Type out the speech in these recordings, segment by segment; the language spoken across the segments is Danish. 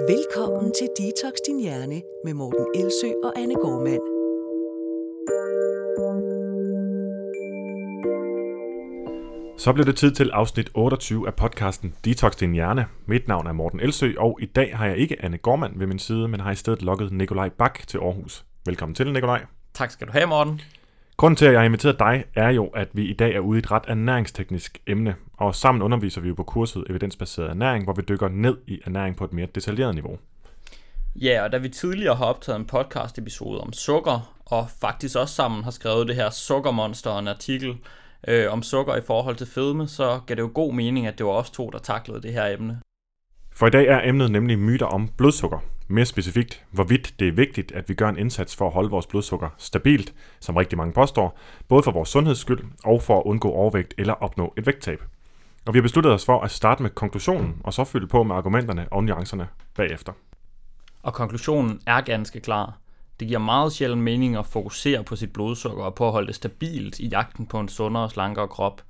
Velkommen til Detox Din Hjerne med Morten Elsø og Anne Gormand. Så bliver det tid til afsnit 28 af podcasten Detox Din Hjerne. Mit navn er Morten Elsø, og i dag har jeg ikke Anne Gormand ved min side, men har i stedet lukket Nikolaj Bak til Aarhus. Velkommen til, Nikolaj. Tak skal du have, Morten. Grunden til, at jeg har inviteret dig, er jo, at vi i dag er ude i et ret ernæringsteknisk emne, og sammen underviser vi jo på kurset Evidensbaseret Ernæring, hvor vi dykker ned i ernæring på et mere detaljeret niveau. Ja, og da vi tidligere har optaget en podcast episode om sukker, og faktisk også sammen har skrevet det her Sukkermonster en artikel øh, om sukker i forhold til fedme, så gav det jo god mening, at det var os to, der taklede det her emne. For i dag er emnet nemlig myter om blodsukker. Mere specifikt, hvorvidt det er vigtigt, at vi gør en indsats for at holde vores blodsukker stabilt, som rigtig mange påstår, både for vores sundheds skyld og for at undgå overvægt eller opnå et vægttab. Og vi har besluttet os for at starte med konklusionen, og så fylde på med argumenterne og nuancerne bagefter. Og konklusionen er ganske klar. Det giver meget sjældent mening at fokusere på sit blodsukker og på at holde det stabilt i jagten på en sundere og slankere krop.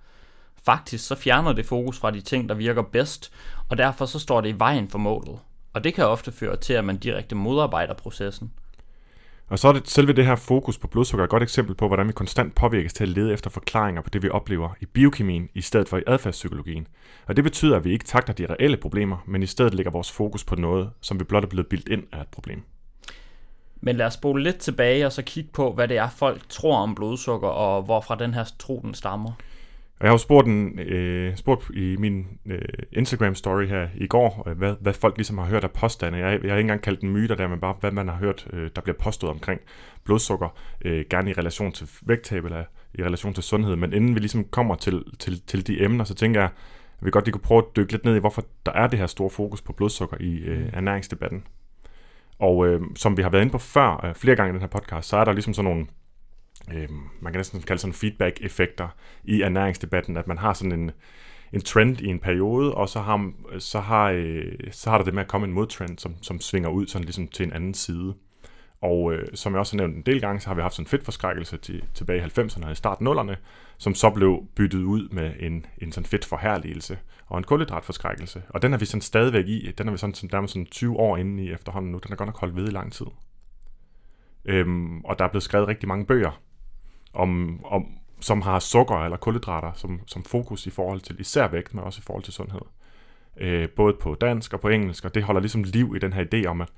Faktisk så fjerner det fokus fra de ting, der virker bedst, og derfor så står det i vejen for målet. Og det kan ofte føre til, at man direkte modarbejder processen. Og så er det selve det her fokus på blodsukker et godt eksempel på, hvordan vi konstant påvirkes til at lede efter forklaringer på det, vi oplever i biokemien, i stedet for i adfærdspsykologien. Og det betyder, at vi ikke takter de reelle problemer, men i stedet lægger vores fokus på noget, som vi blot er blevet bildt ind af et problem. Men lad os spole lidt tilbage og så kigge på, hvad det er, folk tror om blodsukker, og hvorfra den her tro den stammer. Og jeg har jo spurgt, en, øh, spurgt i min øh, Instagram-story her i går, øh, hvad, hvad folk ligesom har hørt af påstande. Jeg, jeg har ikke engang kaldt den myter der, men bare hvad man har hørt, øh, der bliver påstået omkring blodsukker, øh, gerne i relation til vægttab eller i relation til sundhed. Men inden vi ligesom kommer til, til, til de emner, så tænker jeg, at vi godt lige kunne prøve at dykke lidt ned i, hvorfor der er det her store fokus på blodsukker i øh, ernæringsdebatten. Og øh, som vi har været inde på før, øh, flere gange i den her podcast, så er der ligesom sådan nogle øh, man kan næsten kalde sådan feedback-effekter i ernæringsdebatten, at man har sådan en, en trend i en periode, og så har, så har, øh, så har der det med at komme en modtrend, som, som svinger ud sådan ligesom til en anden side. Og øh, som jeg også har nævnt en del gange, så har vi haft sådan en fedtforskrækkelse til, tilbage i 90'erne og i starten 0'erne, som så blev byttet ud med en, en sådan fedtforherligelse og en kulhydratforskrækkelse. Og den er vi sådan stadigvæk i. Den er vi sådan, sådan, sådan 20 år inde i efterhånden nu. Den er godt nok holdt ved i lang tid. Øhm, og der er blevet skrevet rigtig mange bøger om, om, som har sukker eller kulhydrater som, som fokus i forhold til især vægt, men også i forhold til sundhed. Øh, både på dansk og på engelsk, og det holder ligesom liv i den her idé om, at,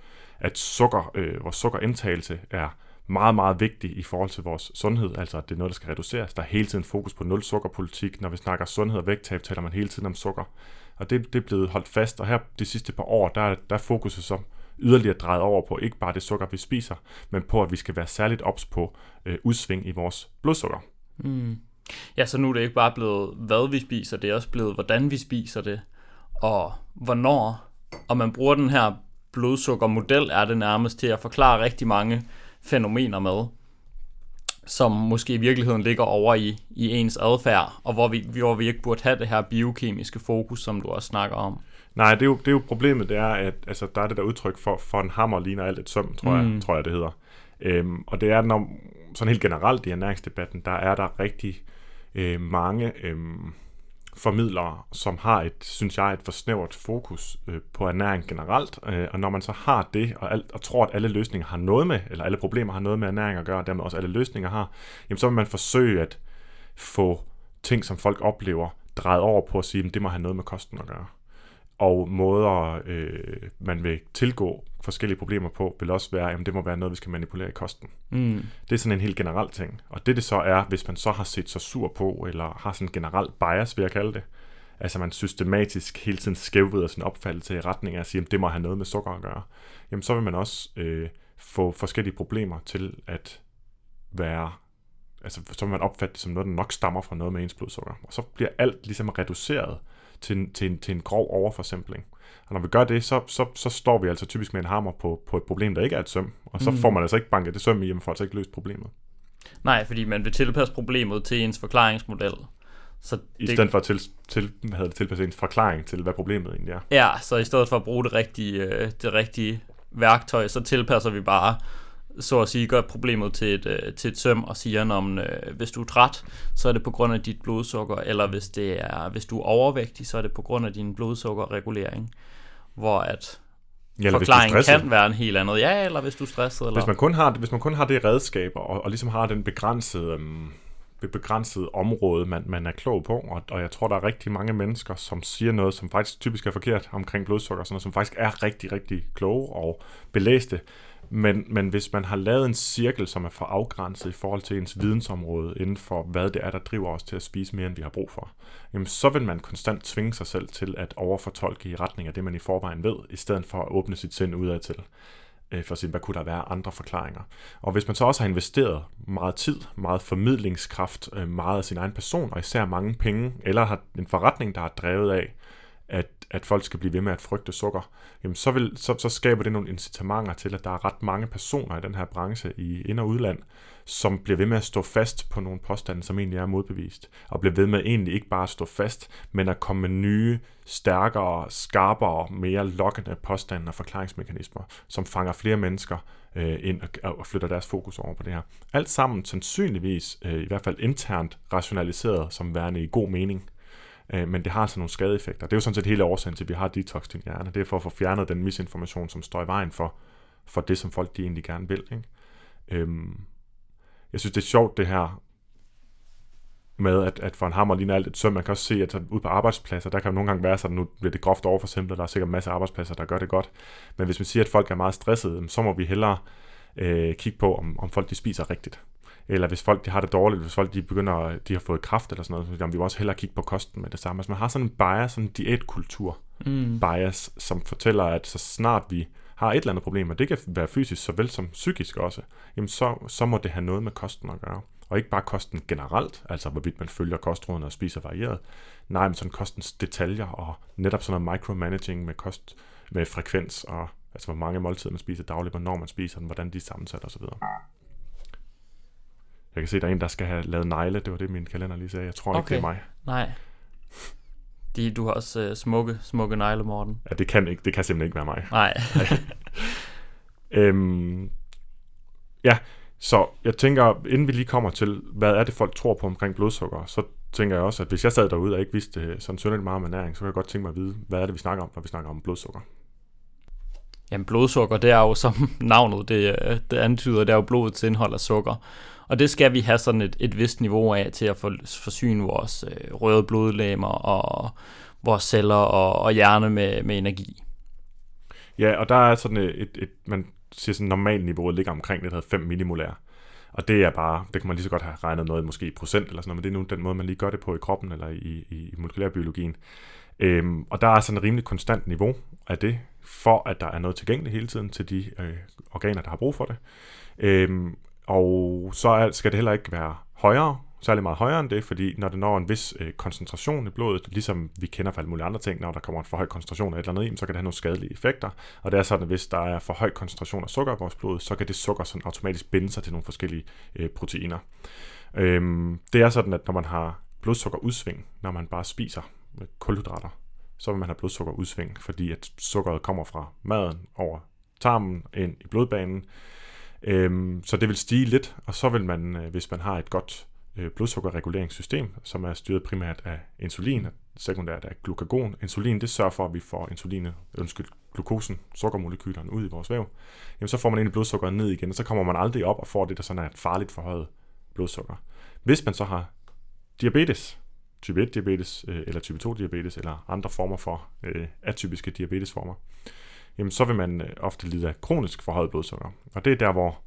at sukker, øh, vores sukkerindtagelse er meget, meget vigtig i forhold til vores sundhed, altså at det er noget, der skal reduceres. Der er hele tiden fokus på nul sukkerpolitik. Når vi snakker sundhed og vægttab, taler man hele tiden om sukker. Og det, det er blevet holdt fast, og her de sidste par år, der, der er fokuset så yderligere drejet over på ikke bare det sukker, vi spiser, men på, at vi skal være særligt ops på øh, udsving i vores blodsukker. Mm. Ja, så nu er det ikke bare blevet, hvad vi spiser, det er også blevet, hvordan vi spiser det, og hvornår. Og man bruger den her blodsukkermodel, er det nærmest til at forklare rigtig mange fænomener med, som måske i virkeligheden ligger over i, i ens adfærd, og hvor vi, hvor vi ikke burde have det her biokemiske fokus, som du også snakker om. Nej, det er, jo, det er jo problemet, det er, at altså, der er det der udtryk for, for en hammer ligner alt et søm, tror, mm. jeg, tror jeg, det hedder. Øhm, og det er, når, sådan helt generelt i ernæringsdebatten, der er der rigtig øh, mange øh, formidlere, som har et, synes jeg, et for snævert fokus øh, på ernæring generelt. Øh, og når man så har det, og, alt, og tror, at alle løsninger har noget med, eller alle problemer har noget med ernæring at gøre, og dermed også alle løsninger har, jamen så vil man forsøge at få ting, som folk oplever, drejet over på at sige, at det må have noget med kosten at gøre og måder, øh, man vil tilgå forskellige problemer på, vil også være, at det må være noget, vi skal manipulere i kosten. Mm. Det er sådan en helt generel ting. Og det det så er, hvis man så har set sig sur på, eller har sådan en generel bias, vil jeg kalde det, altså man systematisk hele tiden skævvider sin opfattelse i retning af at sige, at det må have noget med sukker at gøre, jamen så vil man også øh, få forskellige problemer til at være altså så vil man opfatte det som noget, der nok stammer fra noget med ens blodsukker. Og så bliver alt ligesom reduceret til til en, til en grov overforsimpling. Og når vi gør det, så, så, så står vi altså typisk med en hammer på, på et problem, der ikke er et søm. Og så mm. får man altså ikke banket det søm i, man får altså ikke løst problemet. Nej, fordi man vil tilpasse problemet til ens forklaringsmodel. Så I stedet for at til, til, hvad hedder det, tilpasse ens forklaring til, hvad problemet egentlig er. Ja, så i stedet for at bruge det rigtige, øh, det rigtige værktøj, så tilpasser vi bare så at sige gør problemet til et, øh, til et søm og siger, om øh, hvis du er træt, så er det på grund af dit blodsukker, eller hvis, det er, hvis du er overvægtig, så er det på grund af din blodsukkerregulering. Hvor at Ja, forklaringen kan være en helt andet. Ja, eller hvis du er stresset. Eller... Hvis man kun har, hvis man kun har det redskab, og, og ligesom har den begrænsede, øhm, begrænsede område, man, man er klog på, og, og jeg tror, der er rigtig mange mennesker, som siger noget, som faktisk typisk er forkert omkring blodsukker, sådan noget, som faktisk er rigtig, rigtig kloge og belæste. Men, men hvis man har lavet en cirkel, som er for afgrænset i forhold til ens vidensområde inden for, hvad det er, der driver os til at spise mere, end vi har brug for, jamen så vil man konstant tvinge sig selv til at overfortolke i retning af det, man i forvejen ved, i stedet for at åbne sit sind udad til øh, for at se, hvad kunne der være andre forklaringer. Og hvis man så også har investeret meget tid, meget formidlingskraft, øh, meget af sin egen person, og især mange penge, eller har en forretning, der er drevet af, at, at folk skal blive ved med at frygte sukker, jamen så, vil, så, så skaber det nogle incitamenter til, at der er ret mange personer i den her branche i ind- og udland, som bliver ved med at stå fast på nogle påstande, som egentlig er modbevist, og bliver ved med egentlig ikke bare at stå fast, men at komme med nye, stærkere, skarpere, mere lokkende påstande og forklaringsmekanismer, som fanger flere mennesker øh, ind og, og flytter deres fokus over på det her. Alt sammen sandsynligvis, øh, i hvert fald internt, rationaliseret som værende i god mening. Øh, men det har altså nogle skadeeffekter. Det er jo sådan set hele årsagen til, at vi har detox din hjerne. Det er for at få fjernet den misinformation, som står i vejen for, for det, som folk de egentlig gerne vil. Ikke? Øhm, jeg synes, det er sjovt det her med, at, at for en hammer ligner alt et søm. Man kan også se, at ud på arbejdspladser, der kan jo nogle gange være sådan, nu bliver det groft overforsimplet, der er sikkert en masse arbejdspladser, der gør det godt. Men hvis man siger, at folk er meget stressede, så må vi hellere øh, kigge på, om, om folk de spiser rigtigt. Eller hvis folk de har det dårligt, hvis folk de begynder, de har fået kraft eller sådan noget, så jamen, vi må også hellere kigge på kosten med det samme. Altså man har sådan en bias, sådan en diætkultur Mm. bias, som fortæller, at så snart vi har et eller andet problem, og det kan være fysisk såvel som psykisk også, jamen så, så må det have noget med kosten at gøre. Og ikke bare kosten generelt, altså hvorvidt man følger kostrådene og spiser varieret. Nej, men sådan kostens detaljer og netop sådan noget micromanaging med kost, med frekvens og altså hvor mange måltider man spiser dagligt, hvornår man spiser den, hvordan de er sammensat osv. Jeg kan se, der er en, der skal have lavet negle. Det var det, min kalender lige sagde. Jeg tror okay. ikke, det er mig. Nej. De, du har også øh, smukke, smukke negle, Morten. Ja, det kan, ikke, det kan simpelthen ikke være mig. Nej. Øhm, ja, så jeg tænker, inden vi lige kommer til, hvad er det folk tror på omkring blodsukker, så tænker jeg også, at hvis jeg sad derude og ikke vidste øh, sådan synderligt meget om ernæring, så kan jeg godt tænke mig at vide, hvad er det, vi snakker om, når vi snakker om blodsukker. Jamen blodsukker, det er jo som navnet det, øh, det antyder, det er jo blodets indhold af sukker. Og det skal vi have sådan et, et vist niveau af til at for, forsyne vores øh, røde blodlegemer og vores celler og, og hjerne med, med energi. Ja, og der er sådan et, et, et man siger sådan normalt niveau ligger omkring det, der hedder 5 millimolær. Og det er bare, det kan man lige så godt have regnet noget måske i procent eller sådan noget, men det er nu den måde, man lige gør det på i kroppen eller i, i, i molekylærbiologien. Øhm, og der er sådan et rimelig konstant niveau af det, for at der er noget tilgængeligt hele tiden til de øh, organer, der har brug for det. Øhm, og så skal det heller ikke være højere, særlig meget højere end det, fordi når det når en vis øh, koncentration i blodet, ligesom vi kender fra alle mulige andre ting, når der kommer en for høj koncentration af et eller andet i, så kan det have nogle skadelige effekter. Og det er sådan, at hvis der er for høj koncentration af sukker i vores blod, så kan det sukker sådan automatisk binde sig til nogle forskellige øh, proteiner. Øhm, det er sådan, at når man har blodsukkerudsving, når man bare spiser øh, kulhydrater, så vil man have blodsukkerudsving, fordi at sukkeret kommer fra maden over tarmen ind i blodbanen. Øhm, så det vil stige lidt, og så vil man, øh, hvis man har et godt øh, blodsukkerreguleringssystem, som er styret primært af insulin, og sekundært af glukagon. Insulin, det sørger for, at vi får insulinet, undskyld, glukosen, sukkermolekylerne ud i vores væv. Jamen, så får man egentlig blodsukkeret ned igen, og så kommer man aldrig op og får det, der sådan er et farligt forhøjet blodsukker. Hvis man så har diabetes, type 1 diabetes, øh, eller type 2 diabetes, eller andre former for øh, atypiske diabetesformer, jamen så vil man øh, ofte lide af kronisk forhøjet blodsukker. Og det er der, hvor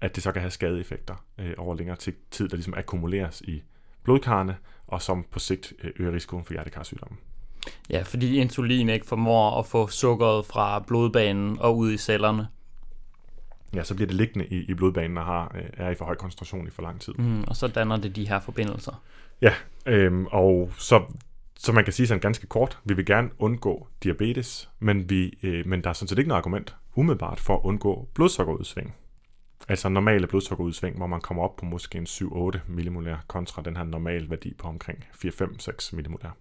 at det så kan have skadeeffekter øh, over længere ti- tid, der ligesom akkumuleres i blodkarrene, og som på sigt øh, øger risikoen for hjertekarsygdomme. Ja, fordi insulin ikke formår at få sukkeret fra blodbanen og ud i cellerne. Ja, så bliver det liggende i, i blodbanen og har, øh, er i for høj koncentration i for lang tid. Mm, og så danner det de her forbindelser. Ja, øhm, og så, så man kan sige sådan ganske kort, vi vil gerne undgå diabetes, men, vi, øh, men der er sådan set ikke noget argument umiddelbart for at undgå blodsukkerudsving. Altså normale blodsukkerudsving, hvor man kommer op på måske en 7-8 millimolær kontra den her normal værdi på omkring 4-5-6 millimolær.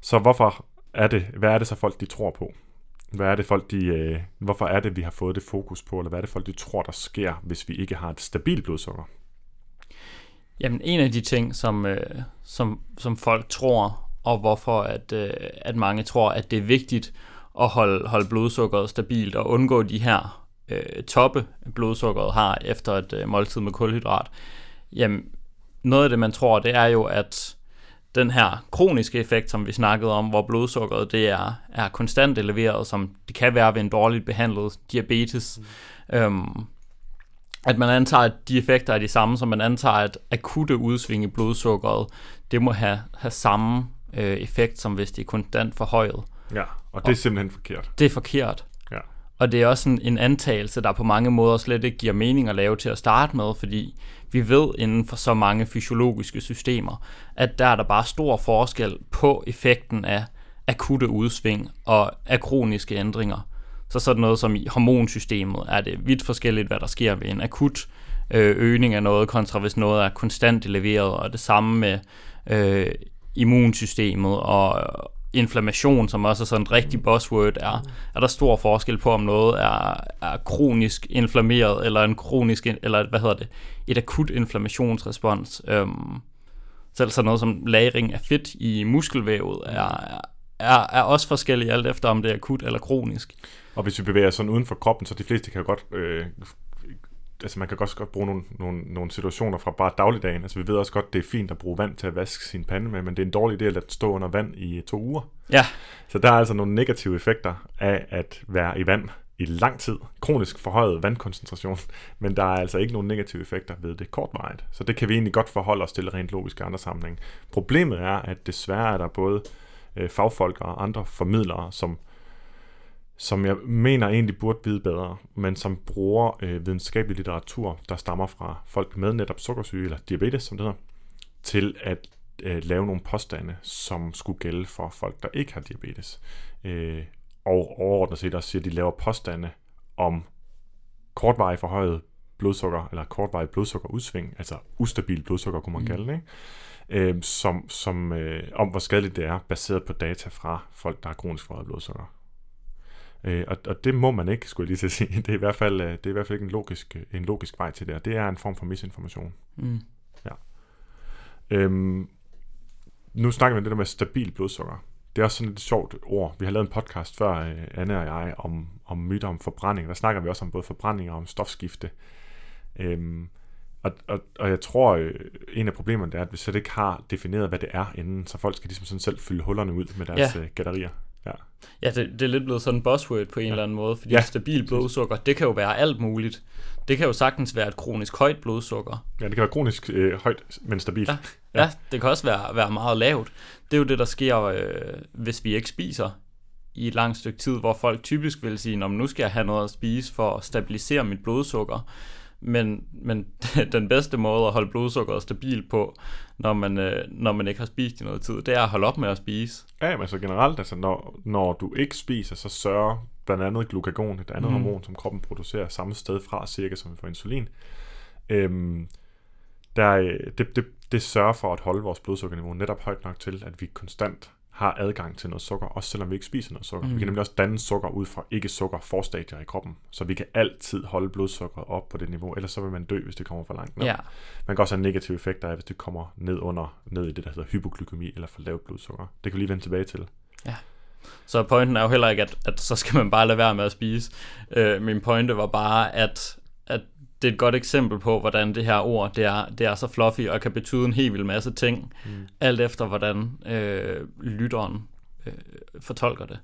Så hvorfor er det, hvad er det så folk de tror på? Hvad er det folk de, øh, hvorfor er det, vi har fået det fokus på, eller hvad er det folk de tror, der sker, hvis vi ikke har et stabilt blodsukker? Jamen, en af de ting, som, øh, som, som folk tror, og hvorfor at, øh, at mange tror, at det er vigtigt at holde, holde blodsukkeret stabilt og undgå de her øh, toppe, blodsukkeret har efter et øh, måltid med kulhydrat, jamen noget af det, man tror, det er jo, at den her kroniske effekt, som vi snakkede om, hvor blodsukkeret det er, er konstant eleveret, som det kan være ved en dårligt behandlet diabetes, mm. øhm, at man antager, at de effekter er de samme, som man antager, at akutte udsving i blodsukkeret, det må have, have samme øh, effekt, som hvis det er konstant forhøjet. Ja, og det er og simpelthen forkert. Det er forkert. Ja. Og det er også en, en antagelse, der på mange måder slet ikke giver mening at lave til at starte med, fordi vi ved inden for så mange fysiologiske systemer, at der er der bare stor forskel på effekten af akutte udsving og af kroniske ændringer. Så sådan noget som i hormonsystemet er det vidt forskelligt, hvad der sker ved en akut øh, øgning af noget, kontra hvis noget er konstant leveret, og det samme med øh, immunsystemet og inflammation, som også er sådan et rigtig buzzword, er, er der stor forskel på, om noget er, er kronisk inflammeret, eller en kronisk, eller hvad hedder det, et akut inflammationsrespons. Øhm, selv sådan noget som lagring af fedt i muskelvævet er, er, er også forskellige alt efter, om det er akut eller kronisk. Og hvis vi bevæger sådan uden for kroppen, så de fleste kan jo godt øh, altså man kan også godt bruge nogle, nogle, nogle situationer fra bare dagligdagen. Altså vi ved også godt, det er fint at bruge vand til at vaske sin pande med, men det er en dårlig idé at lade den stå under vand i to uger. Ja. Så der er altså nogle negative effekter af at være i vand i lang tid. Kronisk forhøjet vandkoncentration, men der er altså ikke nogen negative effekter ved det kortvarigt. Så det kan vi egentlig godt forholde os til rent logisk i andre sammenhæng. Problemet er, at desværre er der både øh, fagfolk og andre formidlere, som som jeg mener egentlig burde vide bedre, men som bruger øh, videnskabelig litteratur, der stammer fra folk med netop sukkersyge, eller diabetes, som det hedder, til at øh, lave nogle påstande, som skulle gælde for folk, der ikke har diabetes. Øh, og overordnet set også siger, at de laver påstande om kortvarig forhøjet blodsukker, eller kortvarig blodsukkerudsving, altså ustabil blodsukker, kunne man mm. kalde det, ikke? Øh, som, som, øh, om hvor skadeligt det er, baseret på data fra folk, der har kronisk forhøjet blodsukker. Øh, og, og det må man ikke, skulle jeg lige til at sige. Det er i hvert fald, øh, det er i hvert fald ikke en logisk, øh, en logisk vej til det, og det er en form for misinformation. Mm. Ja. Øhm, nu snakker vi om det der med stabil blodsukker. Det er også sådan et sjovt ord. Vi har lavet en podcast før, øh, Anne og jeg, om, om myter om forbrænding. Der snakker vi også om både forbrænding og om stofskifte. Øhm, og, og, og jeg tror, øh, en af problemerne er, at vi slet ikke har defineret, hvad det er inden, så folk skal ligesom sådan selv fylde hullerne ud med deres ja. gætterier. Ja, ja det, det er lidt blevet sådan en buzzword på en ja. eller anden måde, fordi ja. stabil blodsukker, det kan jo være alt muligt. Det kan jo sagtens være et kronisk højt blodsukker. Ja, det kan være kronisk øh, højt, men stabilt. Ja. ja. ja, det kan også være, være meget lavt. Det er jo det, der sker, øh, hvis vi ikke spiser i et langt stykke tid, hvor folk typisk vil sige, nu skal jeg have noget at spise for at stabilisere mit blodsukker. Men, men den bedste måde at holde blodsukkeret stabil på, når man, øh, når man ikke har spist i noget tid, det er at holde op med at spise. Ja, men så generelt, altså når, når du ikke spiser, så sørger blandt andet glukagon, et andet mm. hormon, som kroppen producerer samme sted fra, cirka som vi får insulin, øhm, der, det, det, det sørger for at holde vores blodsukkerniveau netop højt nok til, at vi konstant har adgang til noget sukker, også selvom vi ikke spiser noget sukker. Mm. Vi kan nemlig også danne sukker ud fra ikke-sukker forstadier i kroppen, så vi kan altid holde blodsukkeret op på det niveau, ellers så vil man dø, hvis det kommer for langt ned. Ja. Man kan også have negative effekter af, hvis det kommer ned under ned i det, der hedder hypoglykemi, eller for lavt blodsukker. Det kan vi lige vende tilbage til. Ja. Så pointen er jo heller ikke, at, at så skal man bare lade være med at spise. Øh, min pointe var bare, at, at det er et godt eksempel på, hvordan det her ord det er, det er så fluffy og kan betyde en helt vild masse ting, mm. alt efter hvordan øh, lytteren øh, fortolker det.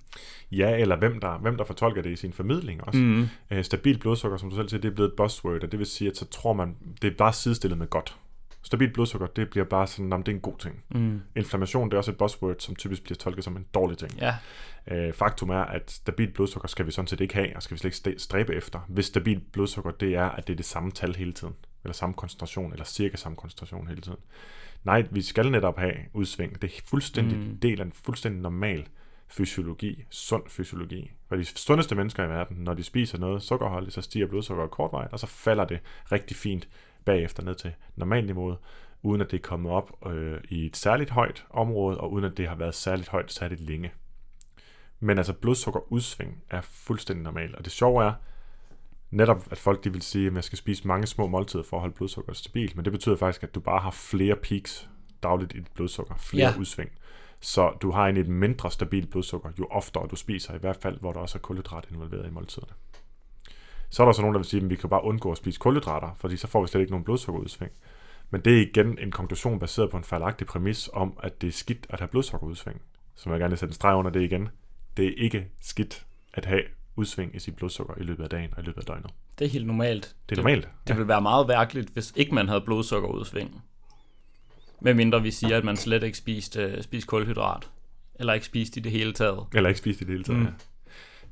Ja, eller hvem der, hvem der fortolker det i sin formidling også. Mm. Øh, stabil blodsukker, som du selv siger, det er blevet et buzzword, og det vil sige, at så tror man, det er bare sidestillet med godt. Stabilt blodsukker, det bliver bare sådan, at det er en god ting. Mm. Inflammation, det er også et buzzword, som typisk bliver tolket som en dårlig ting. Ja. Øh, faktum er, at stabilt blodsukker skal vi sådan set ikke have, og skal vi slet ikke stræbe efter. Hvis stabilt blodsukker, det er, at det er det samme tal hele tiden, eller samme koncentration, eller cirka samme koncentration hele tiden. Nej, vi skal netop have udsving. Det er fuldstændig mm. del af en fuldstændig normal fysiologi, sund fysiologi. For de sundeste mennesker i verden, når de spiser noget sukkerholdigt, så stiger blodsukkeret kortvarigt, og så falder det rigtig fint bagefter ned til normalniveauet, uden at det er kommet op øh, i et særligt højt område, og uden at det har været særligt højt særligt længe. Men altså blodsukkerudsving er fuldstændig normalt, og det sjove er, netop at folk de vil sige, at jeg skal spise mange små måltider for at holde blodsukkeret stabilt, men det betyder faktisk, at du bare har flere peaks dagligt i dit blodsukker, flere ja. udsving. Så du har egentlig et mindre stabilt blodsukker, jo oftere du spiser, i hvert fald, hvor der også er kulhydrat involveret i måltiderne. Så er der så nogen, der vil sige, at vi kan bare undgå at spise kulhydrater, fordi så får vi slet ikke nogen blodsukkerudsving. Men det er igen en konklusion baseret på en fejlagtig præmis om, at det er skidt at have blodsukkerudsving. Så jeg gerne vil sætte en streg under det igen. Det er ikke skidt at have udsving i sit blodsukker i løbet af dagen og i løbet af døgnet. Det er helt normalt. Det er normalt. Det, det ville være meget værkeligt, hvis ikke man havde blodsukkerudsving. Med mindre vi siger, at man slet ikke spiste, uh, spiste kulhydrat. Eller ikke spiste i det hele taget. Eller ikke spist i det hele taget, mm. ja.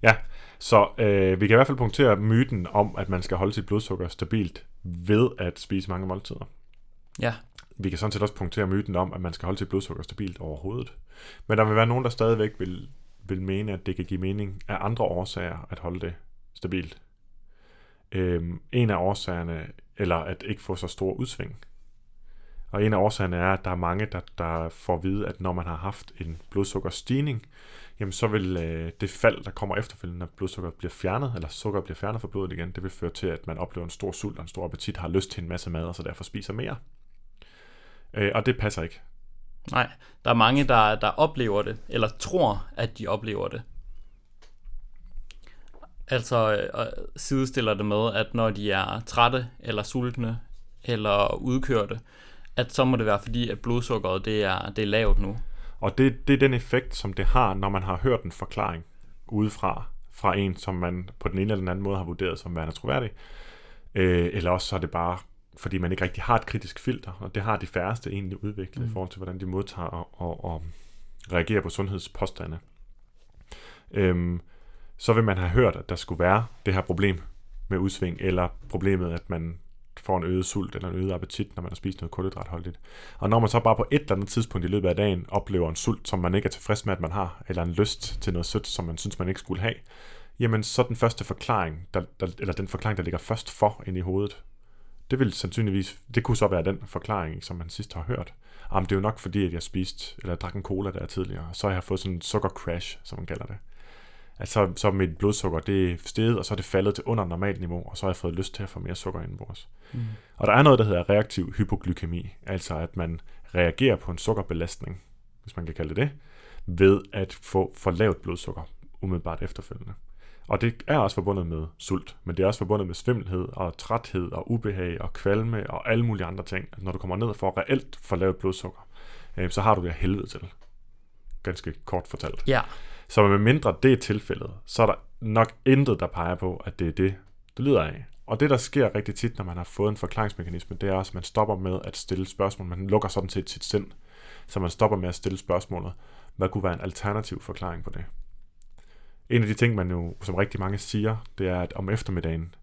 Ja, så øh, vi kan i hvert fald punktere myten om, at man skal holde sit blodsukker stabilt ved at spise mange måltider. Ja. Vi kan sådan set også punktere myten om, at man skal holde sit blodsukker stabilt overhovedet. Men der vil være nogen, der stadigvæk vil, vil mene, at det kan give mening af andre årsager at holde det stabilt. Øhm, en af årsagerne, eller at ikke få så stor udsving. Og en af årsagerne er, at der er mange, der, der får at vide, at når man har haft en blodsukkerstigning, jamen så vil øh, det fald, der kommer efterfølgende, når blodsukkeret bliver fjernet, eller sukker bliver fjernet fra blodet igen, det vil føre til, at man oplever en stor sult og en stor appetit, har lyst til en masse mad, og så derfor spiser mere. Øh, og det passer ikke. Nej, der er mange, der, der oplever det, eller tror, at de oplever det. Altså øh, sidestiller det med, at når de er trætte, eller sultne, eller udkørte, at så må det være fordi, at blodsukkeret det er, det er lavt nu. Og det, det er den effekt, som det har, når man har hørt en forklaring udefra, fra en, som man på den ene eller den anden måde har vurderet som værende troværdig. Øh, eller også så er det bare, fordi man ikke rigtig har et kritisk filter, og det har de færreste egentlig udviklet mm. i forhold til, hvordan de modtager og, og, og reagerer på sundhedspåstande. Øhm, så vil man have hørt, at der skulle være det her problem med udsving, eller problemet, at man får en øget sult eller en øget appetit, når man har spist noget kulhydratholdigt. Og når man så bare på et eller andet tidspunkt i løbet af dagen oplever en sult, som man ikke er tilfreds med, at man har, eller en lyst til noget sødt, som man synes, man ikke skulle have, jamen så den første forklaring, der, der, eller den forklaring, der ligger først for ind i hovedet, det vil sandsynligvis, det kunne så være den forklaring, som man sidst har hørt. Jamen, det er jo nok fordi, at jeg spiste, eller drak en cola der tidligere, så har jeg fået sådan en sukkercrash, som man kalder det at så, så mit blodsukker det er steget, og så er det faldet til under normalt niveau, og så har jeg fået lyst til at få mere sukker indenbords. Mm. Og der er noget, der hedder reaktiv hypoglykemi, altså at man reagerer på en sukkerbelastning, hvis man kan kalde det det, ved at få for lavt blodsukker umiddelbart efterfølgende. Og det er også forbundet med sult, men det er også forbundet med svimmelhed og træthed og ubehag og kvalme og alle mulige andre ting. Når du kommer ned og får reelt for lavt blodsukker, øh, så har du det helvede til. Ganske kort fortalt. Ja. Så med mindre det er tilfældet, så er der nok intet, der peger på, at det er det, det lyder af. Og det, der sker rigtig tit, når man har fået en forklaringsmekanisme, det er også, at man stopper med at stille spørgsmål. Man lukker sådan set sit sind, så man stopper med at stille spørgsmålet, hvad kunne være en alternativ forklaring på det? En af de ting, man jo, som rigtig mange siger, det er, at om eftermiddagen,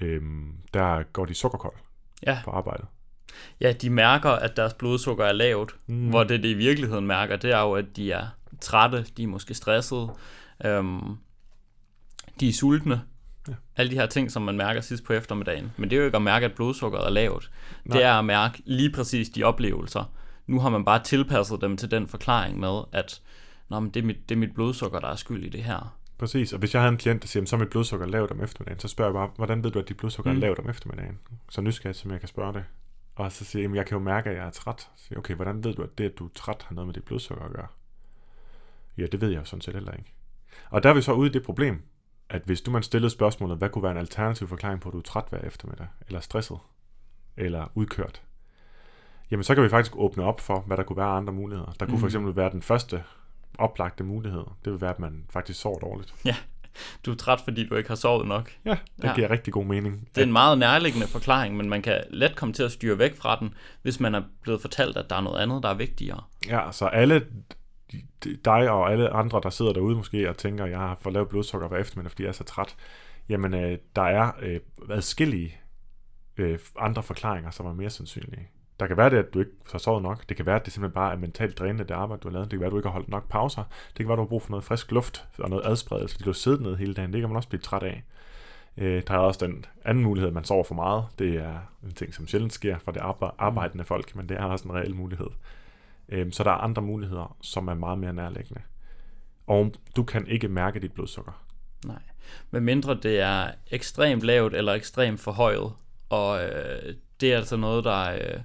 øhm, der går de sukkerkold ja. på arbejdet. Ja, de mærker, at deres blodsukker er lavt. Mm. Hvor det, det i virkeligheden mærker, det er jo, at de er trætte, de er måske stressede, øhm, de er sultne. Ja. Alle de her ting, som man mærker sidst på eftermiddagen. Men det er jo ikke at mærke, at blodsukkeret er lavt. Nej. Det er at mærke lige præcis de oplevelser. Nu har man bare tilpasset dem til den forklaring med, at Nå, men det, er mit, det er mit blodsukker, der er skyld i det her. Præcis, og hvis jeg har en klient, der siger, så er mit blodsukker lavt om eftermiddagen, så spørger jeg bare, hvordan ved du, at dit blodsukker mm. er lavt om eftermiddagen? Så nysgerrig, som jeg kan spørge det. Og så siger jeg, jeg kan jo mærke, at jeg er træt. Så siger, okay, hvordan ved du, at det, at du er træt, har noget med dit blodsukker at gøre? Ja, det ved jeg jo sådan set heller ikke. Og der er vi så ude i det problem, at hvis du man stillede spørgsmålet, hvad kunne være en alternativ forklaring på, at du er træt hver eftermiddag, eller stresset, eller udkørt, jamen så kan vi faktisk åbne op for, hvad der kunne være andre muligheder. Der kunne mm. for eksempel være den første oplagte mulighed. Det vil være, at man faktisk sover dårligt. Ja, du er træt, fordi du ikke har sovet nok. Ja, det ja. giver rigtig god mening. Det er en meget nærliggende forklaring, men man kan let komme til at styre væk fra den, hvis man er blevet fortalt, at der er noget andet, der er vigtigere. Ja, så alle dig og alle andre, der sidder derude måske og tænker, at jeg har fået lavet blodsukker hver eftermiddag, fordi jeg er så træt, jamen øh, der er øh, adskillige øh, andre forklaringer, som er mere sandsynlige. Der kan være det, at du ikke har sovet nok. Det kan være, at det simpelthen bare er mentalt drænende, det arbejde, du har lavet. Det kan være, at du ikke har holdt nok pauser. Det kan være, at du har brug for noget frisk luft og noget adspredelse, fordi du har siddet ned hele dagen. Det kan man også blive træt af. Øh, der er også den anden mulighed, at man sover for meget. Det er en ting, som sjældent sker for det arbejdende folk, men det er også en reel mulighed. Øh, så der er andre muligheder, som er meget mere nærliggende. Og du kan ikke mærke dit blodsukker. Nej, men mindre det er ekstremt lavt eller ekstremt forhøjet. Og øh, det er altså noget, der øh,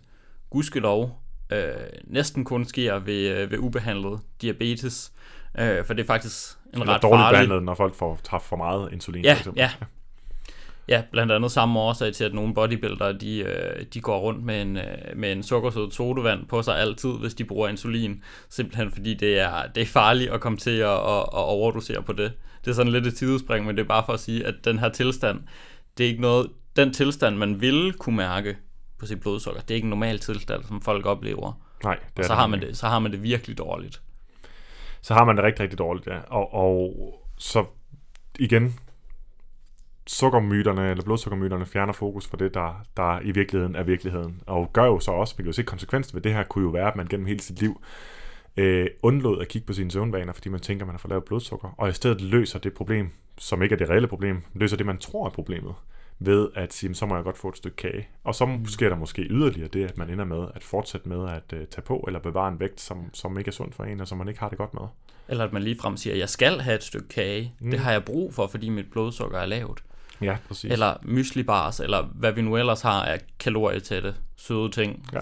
gudskelov øh, næsten kun sker ved, øh, ved ubehandlet diabetes. Øh, for det er faktisk en Eller ret dårligt farlig... behandlet, når folk får tager for meget insulin, Ja, for eksempel. ja. Ja, blandt andet samme årsag til, at nogle bodybuildere, de, øh, de går rundt med en, øh, med en sukkersød sodavand på sig altid, hvis de bruger insulin. Simpelthen fordi det er, det er farligt at komme til at, at, at overdosere på det. Det er sådan lidt et sidespring, men det er bare for at sige, at den her tilstand, det er ikke noget, den tilstand, man ville kunne mærke på sit blodsukker, det er ikke en normal tilstand, som folk oplever. Nej, det Og er så har, man det, så har man det virkelig dårligt. så har man det rigtig, rigtig dårligt, ja. Og, og så igen, sukkermyterne, eller blodsukkermyterne, fjerner fokus fra det, der, der i virkeligheden er virkeligheden. Og gør jo så også, vi kan jo se konsekvensen ved det her, kunne jo være, at man gennem hele sit liv øh, undlod at kigge på sine søvnvaner, fordi man tænker, man har for lavt blodsukker, og i stedet løser det problem, som ikke er det reelle problem, løser det, man tror er problemet, ved at sige, "Men så må jeg godt få et stykke kage. Og så mm. sker der måske yderligere det, at man ender med at fortsætte med at øh, tage på, eller bevare en vægt, som, som ikke er sund for en, og som man ikke har det godt med. Eller at man ligefrem siger, at jeg skal have et stykke kage. Mm. Det har jeg brug for, fordi mit blodsukker er lavt. Ja, præcis. Eller mysli bars, eller hvad vi nu ellers har af kalorietætte, søde ting. Ja.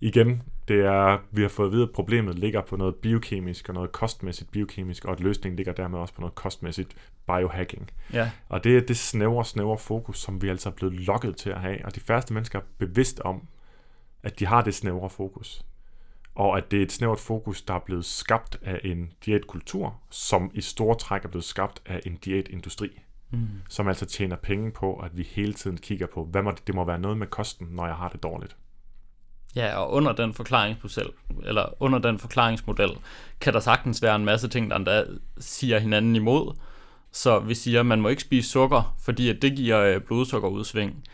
Igen, det er, vi har fået at vide, at problemet ligger på noget biokemisk og noget kostmæssigt biokemisk, og at løsningen ligger dermed også på noget kostmæssigt biohacking. Ja, Og det er det snævre, snævre fokus, som vi altså er blevet lokket til at have. Og de færreste mennesker er bevidst om, at de har det snævre fokus. Og at det er et snævert fokus, der er blevet skabt af en diætkultur, som i store træk er blevet skabt af en diætindustri. Mm. Som altså tjener penge på, at vi hele tiden kigger på, hvad må det, det må være noget med kosten, når jeg har det dårligt. ja og under den forklaringsmodel, eller under den forklaringsmodel, kan der sagtens være en masse ting, der endda siger hinanden imod. Så vi siger, at man må ikke spise sukker, fordi at det giver øh, blodsukkerudsving.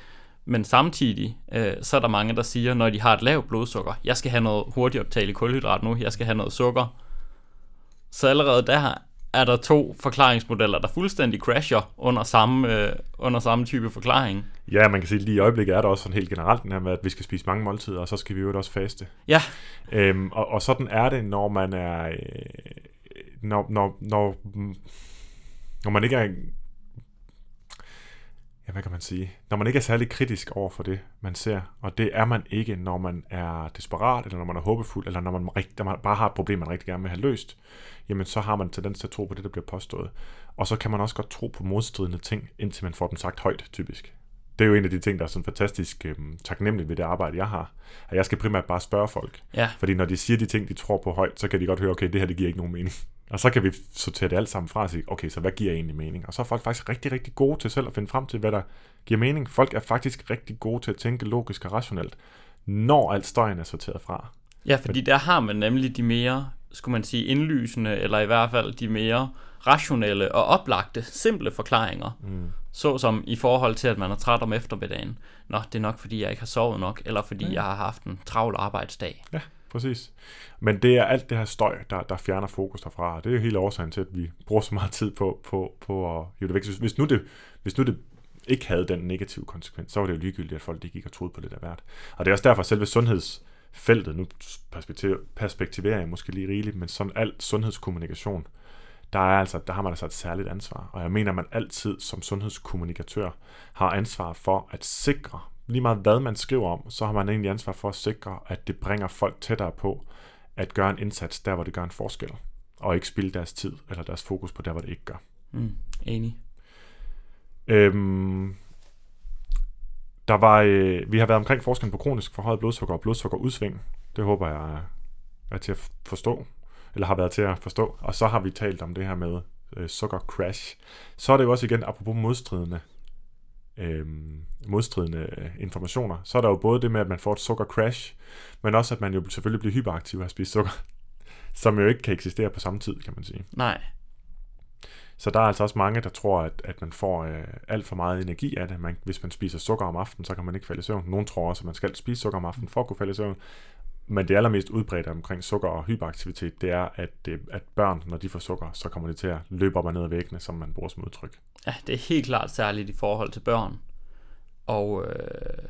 Men samtidig, øh, så er der mange, der siger, når de har et lavt blodsukker, jeg skal have noget hurtigt optagelig kulhydrat nu, jeg skal have noget sukker. Så allerede der er der to forklaringsmodeller, der fuldstændig crasher under samme, øh, under samme type forklaring. Ja, man kan sige, at lige i øjeblikket er der også sådan helt generelt den her med, at vi skal spise mange måltider, og så skal vi jo også faste. Ja, Øhm, og, og sådan er det, når man er... Øh, når, når, når, når man ikke er... Ja, hvad kan man sige? Når man ikke er særlig kritisk over for det, man ser, og det er man ikke, når man er desperat, eller når man er håbefuld, eller når man, rigt, når man bare har et problem, man rigtig gerne vil have løst, jamen så har man tendens til at tro på det, der bliver påstået. Og så kan man også godt tro på modstridende ting, indtil man får dem sagt højt, typisk. Det er jo en af de ting, der er sådan fantastisk øhm, taknemmeligt ved det arbejde, jeg har. At jeg skal primært bare spørge folk. ja, Fordi når de siger de ting, de tror på højt, så kan de godt høre, okay, det her det giver ikke nogen mening. Og så kan vi sortere det alt sammen fra og sige, okay, så hvad giver egentlig mening? Og så er folk faktisk rigtig, rigtig gode til selv at finde frem til, hvad der giver mening. Folk er faktisk rigtig gode til at tænke logisk og rationelt, når alt støjen er sorteret fra. Ja, fordi der har man nemlig de mere, skulle man sige, indlysende, eller i hvert fald de mere rationelle og oplagte, simple forklaringer. Mm. Såsom i forhold til, at man er træt om eftermiddagen. Nå, det er nok, fordi jeg ikke har sovet nok, eller fordi mm. jeg har haft en travl arbejdsdag. Ja, præcis. Men det er alt det her støj, der, der fjerner fokus derfra. Og det er jo hele årsagen til, at vi bruger så meget tid på, på, på at hive det væk. Hvis, hvis, nu det, hvis nu det ikke havde den negative konsekvens, så var det jo ligegyldigt, at folk de gik og troede på det der værd. Og det er også derfor, at selve sundhedsfeltet, nu perspektiv- perspektiverer jeg måske lige rigeligt, men sådan alt sundhedskommunikation, der, er altså, der har man altså et særligt ansvar. Og jeg mener, at man altid som sundhedskommunikatør har ansvar for at sikre, lige meget hvad man skriver om, så har man egentlig ansvar for at sikre, at det bringer folk tættere på at gøre en indsats der, hvor det gør en forskel. Og ikke spilde deres tid eller deres fokus på der, hvor det ikke gør. Mm, enig. Øhm, der var, øh, vi har været omkring forskellen på kronisk forhøjet blodsukker og blodsukkerudsving. Det håber jeg er- er til at forstå, eller har været til at forstå. Og så har vi talt om det her med øh, sukkercrash. Så er det jo også igen, apropos modstridende, øh, modstridende informationer, så er der jo både det med, at man får et sukkercrash, men også at man jo selvfølgelig bliver hyperaktiv af at spise sukker, som jo ikke kan eksistere på samme tid, kan man sige. Nej, Så der er altså også mange, der tror, at, at man får øh, alt for meget energi af det. Man, hvis man spiser sukker om aftenen, så kan man ikke falde i søvn. Nogle tror også, at man skal spise sukker om aftenen for at kunne falde i søvn. Men det allermest udbredte omkring sukker og hyperaktivitet, det er, at, det, at børn, når de får sukker, så kommer de til at løbe op og ned ad væggene, som man bruger som udtryk. ja, det er helt klart særligt i forhold til børn. Og øh,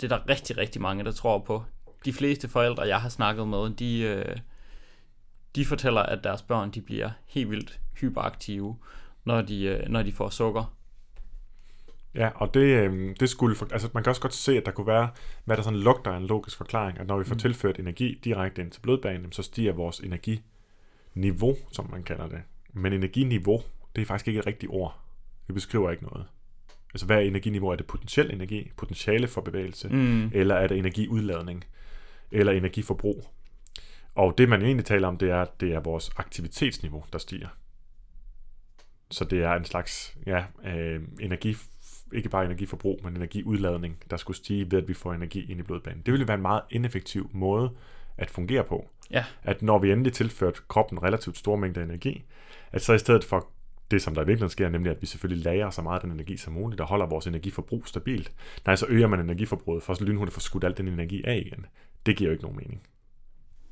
det er der rigtig, rigtig mange, der tror på. De fleste forældre, jeg har snakket med, de, øh, de fortæller, at deres børn de bliver helt vildt hyperaktive, når de, øh, når de får sukker. Ja, og det, øh, det skulle, for, altså man kan også godt se, at der kunne være, hvad der sådan lugter af en logisk forklaring, at når vi får Mm. tilført energi direkte ind til blodbanen, så stiger vores energiniveau, som man kalder det. Men energiniveau, det er faktisk ikke et rigtigt ord. Det beskriver ikke noget. Altså hvad er energiniveau? Er det potentiel energi, potentiale for bevægelse, Mm. eller er det energiudladning, eller energiforbrug? Og det man egentlig taler om, det er, at det er vores aktivitetsniveau, der stiger. Så det er en slags ja, øh, energi, ikke bare energiforbrug, men energiudladning, der skulle stige ved, at vi får energi ind i blodbanen. Det ville være en meget ineffektiv måde at fungere på. Ja. At når vi endelig tilført kroppen relativt store mængder energi, at så i stedet for det, som der i virkeligheden sker, nemlig at vi selvfølgelig lagrer så meget af den energi som muligt, der holder vores energiforbrug stabilt. Nej, så øger man energiforbruget for så lynhurtigt få skudt al den energi af igen. Det giver jo ikke nogen mening.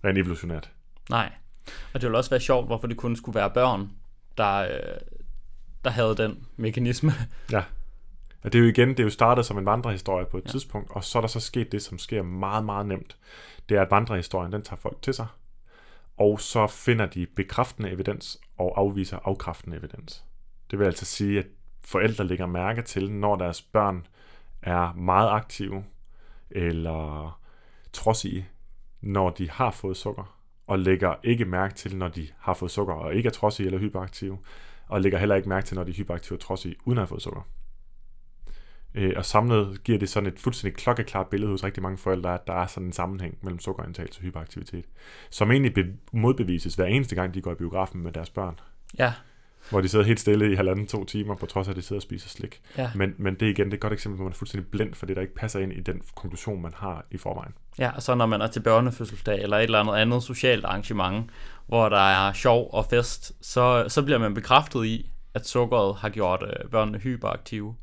Rent evolutionært. Nej. Og det ville også være sjovt, hvorfor det kun skulle være børn, der, øh, der havde den mekanisme. Ja. Og det er jo igen, det er jo startet som en vandrehistorie på et Ja. tidspunkt, og så er der så sket det, som sker meget, meget nemt. Det er, at vandrehistorien, den tager folk til sig, og så finder de bekræftende evidens og afviser afkræftende evidens. Det vil altså sige, at forældre lægger mærke til, når deres børn er meget aktive eller trodsige, når de har fået sukker, og lægger ikke mærke til, når de har fået sukker og ikke er trodsige eller hyperaktive, og lægger heller ikke mærke til, når de er hyperaktive og trodsige uden at have fået sukker. Øh, og samlet giver det sådan et fuldstændig klokkeklart billede hos rigtig mange forældre, at der er sådan en sammenhæng mellem sukkerindtagelse og hyperaktivitet, som egentlig be- modbevises hver eneste gang, de går i biografen med deres børn, Ja, hvor de sidder helt stille i halvanden to timer, på trods af, at de sidder og spiser slik. ja. Men, men det er igen det er et godt eksempel, hvor man er fuldstændig blind for det, der ikke passer ind i den konklusion, man har i forvejen. Ja, og så når man er til børnefødselsdag eller et eller andet andet socialt arrangement, hvor der er sjov og fest, så, så bliver man bekræftet i, at sukkeret har gjort øh, børnene hyperaktive.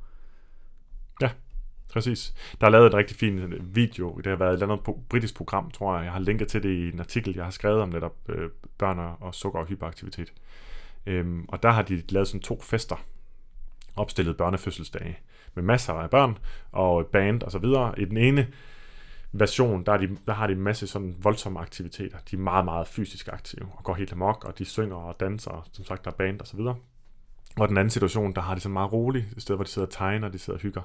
Ja, Præcis. Der er lavet et rigtig fint øh, video. Det har været et eller andet britisk program, tror jeg. Jeg har linket til det i en artikel, jeg har skrevet om netop øh, børn og og sukker og hyperaktivitet. Øhm, og der har de lavet sådan to fester. Opstillet børnefødselsdage. Med masser af børn og band og så videre. I den ene version, der, er de, der har de en masse sådan voldsomme aktiviteter. De er meget, meget fysisk aktive og går helt amok, og de synger og danser, og som sagt, der er band og så videre. Og den anden situation, der har de så meget roligt, i sted, hvor de sidder og tegner, de sidder og hygger.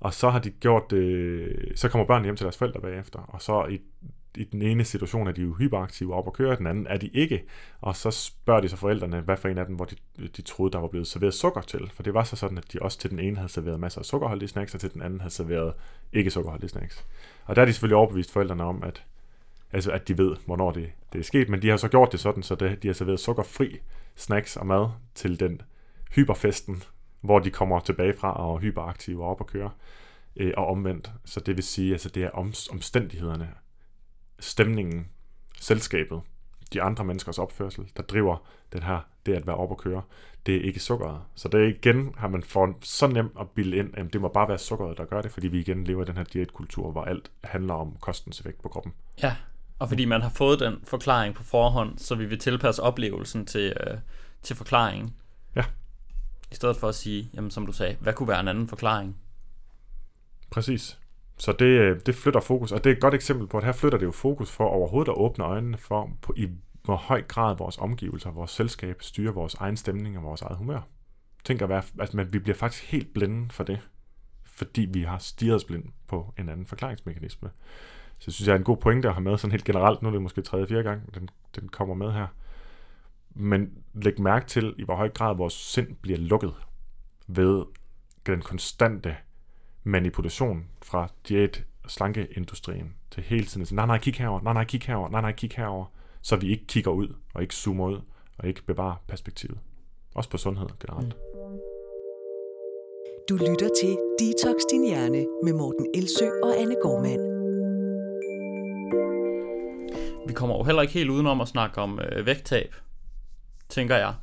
Og så har de gjort, øh, så kommer børnene hjem til deres forældre bagefter, og så i, i den ene situation er de jo hyperaktive op og kører, den anden er de ikke. Og så spørger de så forældrene, hvad for en af dem, hvor de, de troede, der var blevet serveret sukker til. For det var så sådan, at de også til den ene havde serveret masser af sukkerholdige snacks, og til den anden havde serveret ikke sukkerholdige snacks. Og der er de selvfølgelig overbevist forældrene om, at, altså at de ved, hvornår det, det er sket, men de har så gjort det sådan, så det, de har serveret sukkerfri snacks og mad til den hyperfesten, hvor de kommer tilbage fra og er hyperaktive og op at køre, øh, og omvendt. Så det vil sige, altså det er om, omstændighederne, stemningen, selskabet, de andre menneskers opførsel, der driver den her, det at være op at køre. Det er ikke sukkeret. Så det er igen, har man fået så nemt at bilde ind, at det må bare være sukkeret, der gør det, fordi vi igen lever i den her diætkultur, hvor alt handler om kostens effekt på kroppen. Ja, og fordi man har fået den forklaring på forhånd, så vi vil tilpasse oplevelsen til, øh, til forklaringen. I stedet for at sige, jamen som du sagde, hvad kunne være en anden forklaring? Præcis. Så det, øh, det flytter fokus, og det er et godt eksempel på, at her flytter det jo fokus for overhovedet at åbne øjnene for, på, i hvor høj grad vores omgivelser, vores selskab styrer vores egen stemning og vores eget humør. Tænk at, være, at man, vi bliver faktisk helt blinde for det, fordi vi har stirret os blind på en anden forklaringsmekanisme. Så jeg synes, jeg er en god pointe at have med sådan helt generelt. Nu er det måske tredje fjerde gang, den, den kommer med her. Men læg mærke til, i hvor høj grad vores sind bliver lukket ved den konstante manipulation fra diæt- og slankeindustrien til hele tiden at sige, nej, nej, kig herover, nej, nej, kig herover, nej, nej, kig herover, så vi ikke kigger ud og ikke zoomer ud og ikke bevarer perspektivet. Også på sundhed generelt. Du lytter til Detox Din Hjerne med Morten Elsø og Anne Gormand. Vi kommer jo heller ikke helt udenom at snakke om øh, vægttab, tænker jeg.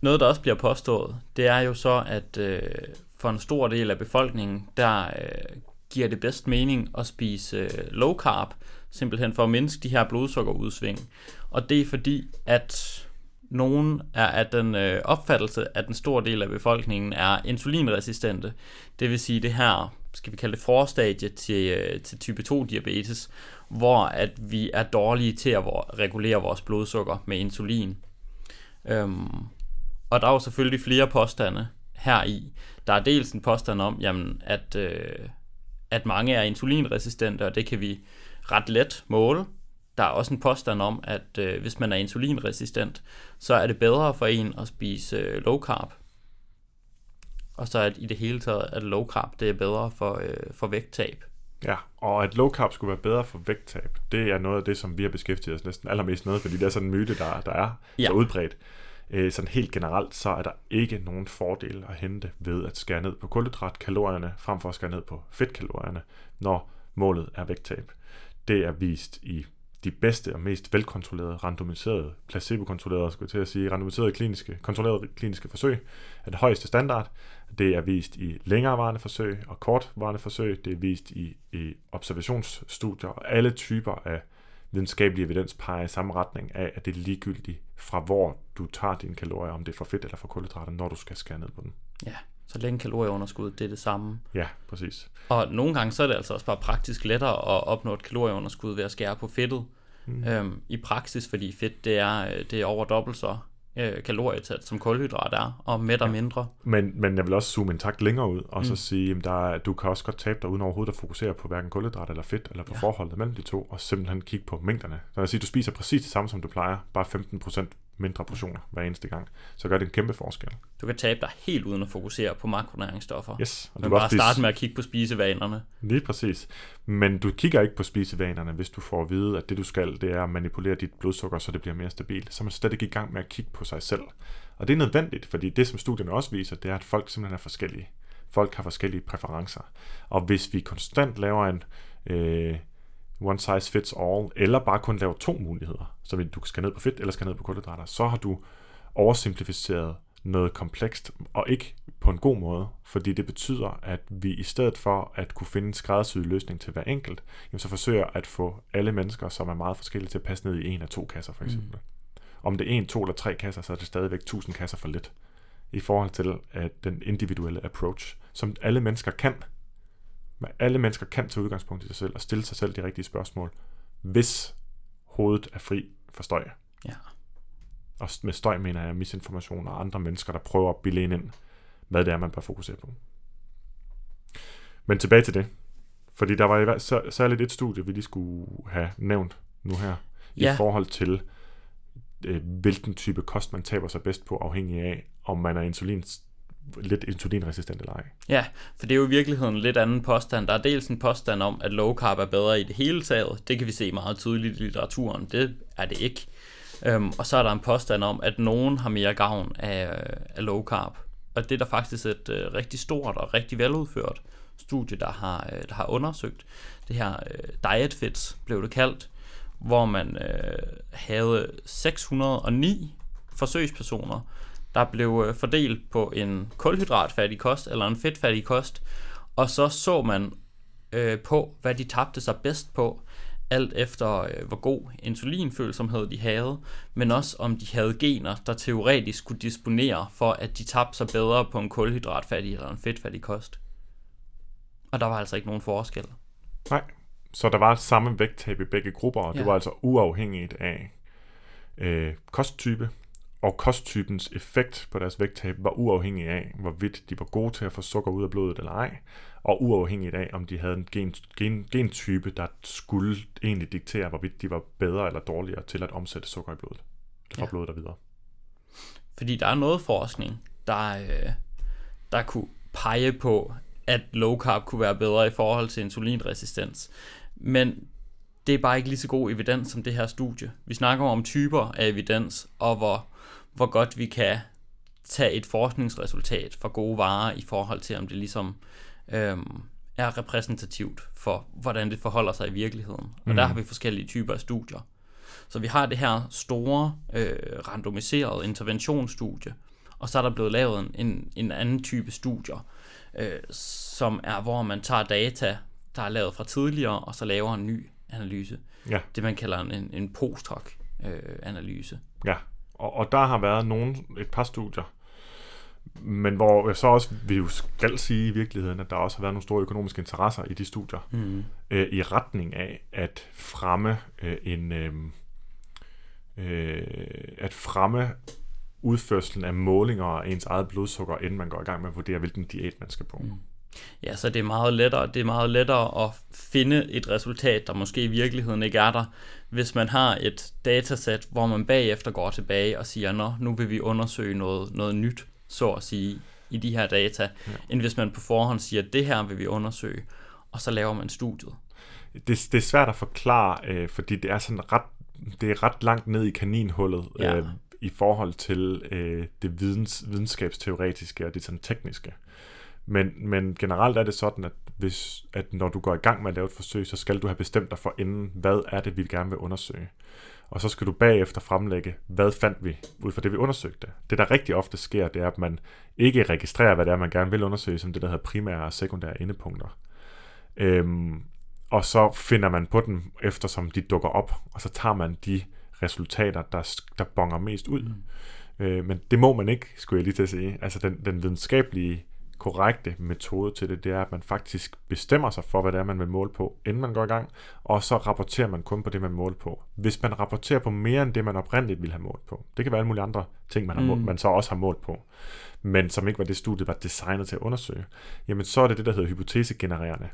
Noget, der også bliver påstået, det er jo så, at øh, for en stor del af befolkningen, der øh, giver det bedst mening at spise øh, low carb, simpelthen for at mindske de her blodsukkerudsving. Og det er fordi, at nogen er af den øh, opfattelse, at en stor del af befolkningen er insulinresistente. Det vil sige det her, skal vi kalde det forstadie til, øh, til type 2 diabetes, hvor at vi er dårlige til at vor- regulere vores blodsukker med insulin. Øhm, og der er jo selvfølgelig flere påstande her i. Der er dels en påstand om, jamen, at, øh, at mange er insulinresistente, og det kan vi ret let måle. Der er også en påstand om, at øh, hvis man er insulinresistent, så er det bedre for en at spise øh, low carb. Og så at i det hele taget, at low carb det er bedre for, øh, for vægttab. Ja, og at low carb skulle være bedre for vægttab, det er noget af det, som vi har beskæftiget os næsten allermest med, fordi det er sådan en myte, der, der er ja. så udbredt. Øh, sådan helt generelt, så er der ikke nogen fordel at hente ved at skære ned på kulhydratkalorierne, frem for at skære ned på fedtkalorierne, når målet er vægttab. Det er vist i de bedste og mest velkontrollerede, randomiserede, placebo-kontrollerede, skulle jeg til at sige, randomiserede kliniske, kontrollerede kliniske forsøg af det højeste standard. Det er vist i længerevarende forsøg og kortvarende forsøg. Det er vist i, i observationsstudier, og alle typer af videnskabelig evidens peger i samme retning af, at det er ligegyldigt fra hvor du tager dine kalorier, om det er for fedt eller for kulhydrater, når du skal skære ned på den. Ja, så længe kalorieunderskud, det er det samme. Ja, præcis. Og nogle gange så er det altså også bare praktisk lettere at opnå et kalorieunderskud ved at skære på fedtet. Mm. Øhm, I praksis, fordi fedt det er, øh, det er over dobbelt så øh, kalorietæt, som kulhydrat er, og mætter ja. mindre. Men, men jeg vil også zoome en takt længere ud, og mm. så sige, at der er, du kan også godt tabe dig uden overhovedet at fokusere på hverken kulhydrat eller fedt, eller på ja. forholdet mellem de to, og simpelthen kigge på mængderne. Så jeg siger, du spiser præcis det samme, som du plejer, bare 15% mindre portioner hver eneste gang, så gør det en kæmpe forskel. Du kan tabe dig helt uden at fokusere på makronæringsstoffer. Yes. Og du kan bare spise... starte med at kigge på spisevanerne. Lige præcis. Men du kigger ikke på spisevanerne, hvis du får at vide, at det du skal, det er at manipulere dit blodsukker, så det bliver mere stabilt. Så er man slet ikke i gang med at kigge på sig selv. Og det er nødvendigt, fordi det, som studierne også viser, det er, at folk simpelthen er forskellige. Folk har forskellige præferencer. Og hvis vi konstant laver en... Øh, one size fits all, eller bare kun lave to muligheder, så du skære ned på fedt eller skære ned på kulhydrater, så har du oversimplificeret noget komplekst, og ikke på en god måde, fordi det betyder, at vi i stedet for at kunne finde en skræddersyet løsning til hver enkelt, jamen så forsøger at få alle mennesker, som er meget forskellige, til at passe ned i en af to kasser for eksempel. Mm. Om det er en, to eller tre kasser, så er det stadigvæk 1000 kasser for lidt i forhold til at den individuelle approach, som alle mennesker kan, alle mennesker kan tage udgangspunkt i sig selv og stille sig selv de rigtige spørgsmål, hvis hovedet er fri for støj. Ja. Og med støj mener jeg misinformation og andre mennesker, der prøver at bilde ind, hvad det er, man bør fokusere på. Men tilbage til det. Fordi der var i så, særligt et studie, vi lige skulle have nævnt nu her, ja. i forhold til, øh, hvilken type kost man taber sig bedst på, afhængig af, om man er insulin lidt insulinresistent eller ej. Ja, for det er jo i virkeligheden en lidt anden påstand. Der er dels en påstand om, at low carb er bedre i det hele taget. Det kan vi se meget tydeligt i litteraturen. Det er det ikke. Øhm, og så er der en påstand om, at nogen har mere gavn af, øh, af low carb. Og det er der faktisk et øh, rigtig stort og rigtig veludført studie, der har, øh, der har undersøgt. Det her øh, Diet Fits blev det kaldt, hvor man øh, havde 609 forsøgspersoner, der blev øh, fordelt på en kulhydratfattig kost eller en fedtfattig kost, og så så man øh, på, hvad de tabte sig bedst på, alt efter øh, hvor god insulinfølsomhed de havde, men også om de havde gener, der teoretisk kunne disponere for, at de tabte sig bedre på en kulhydratfattig eller en fedtfattig kost. Og der var altså ikke nogen forskel. Nej, så der var samme vægttab i begge grupper, og ja. det var altså uafhængigt af øh, kosttype, og kosttypens effekt på deres vægttab var uafhængig af, hvorvidt de var gode til at få sukker ud af blodet eller ej, og uafhængigt af, om de havde en gen, gen, gentype, der skulle egentlig diktere, hvorvidt de var bedre eller dårligere til at omsætte sukker i blodet, fra ja. blodet og videre. Fordi der er noget forskning, der, øh, der kunne pege på, at low carb kunne være bedre i forhold til insulinresistens. Men det er bare ikke lige så god evidens som det her studie. Vi snakker om typer af evidens, og hvor hvor godt vi kan tage et forskningsresultat for gode varer i forhold til, om det ligesom øhm, er repræsentativt for, hvordan det forholder sig i virkeligheden. Og mm. der har vi forskellige typer af studier. Så vi har det her store øh, randomiserede interventionsstudie, og så er der blevet lavet en, en, en anden type studier, øh, som er, hvor man tager data, der er lavet fra tidligere, og så laver en ny analyse. Ja. Det man kalder en, en post-hoc øh, analyse. Ja, og, og der har været nogen, et par studier, men hvor jeg så også vi jo skal sige i virkeligheden, at der også har været nogle store økonomiske interesser i de studier, mm. øh, i retning af at fremme øh, en øh, øh, at fremme udførselen af målinger af ens eget blodsukker, inden man går i gang med at vurdere, hvilken diæt man skal på. Mm. Ja, så det er meget lettere, det er meget lettere at finde et resultat, der måske i virkeligheden ikke er der, hvis man har et datasæt, hvor man bagefter går tilbage og siger, nå, nu vil vi undersøge noget, noget nyt, så at sige, i de her data, ja. end hvis man på forhånd siger, det her vil vi undersøge, og så laver man studiet. Det, det er svært at forklare, øh, fordi det er sådan ret, det er ret langt ned i kaninhullet ja. øh, i forhold til øh, det videns, videnskabsteoretiske og det sådan tekniske. Men, men generelt er det sådan, at, hvis, at når du går i gang med at lave et forsøg, så skal du have bestemt dig for inden, hvad er det, vi gerne vil undersøge. Og så skal du bagefter fremlægge, hvad fandt vi ud fra det, vi undersøgte. Det, der rigtig ofte sker, det er, at man ikke registrerer, hvad det er, man gerne vil undersøge, som det, der hedder primære og sekundære endepunkter. Øhm, og så finder man på dem, eftersom de dukker op, og så tager man de resultater, der, der bonger mest ud. Mm. Øh, men det må man ikke, skulle jeg lige til at sige. Altså den, den videnskabelige korrekte metode til det, det er, at man faktisk bestemmer sig for, hvad det er, man vil måle på, inden man går i gang, og så rapporterer man kun på det, man måler på. Hvis man rapporterer på mere end det, man oprindeligt ville have målt på, det kan være alle mulige andre ting, man, har målt, mm. man så også har målt på, men som ikke var det studie, var designet til at undersøge, jamen så er det det, der hedder hypotesegenererende.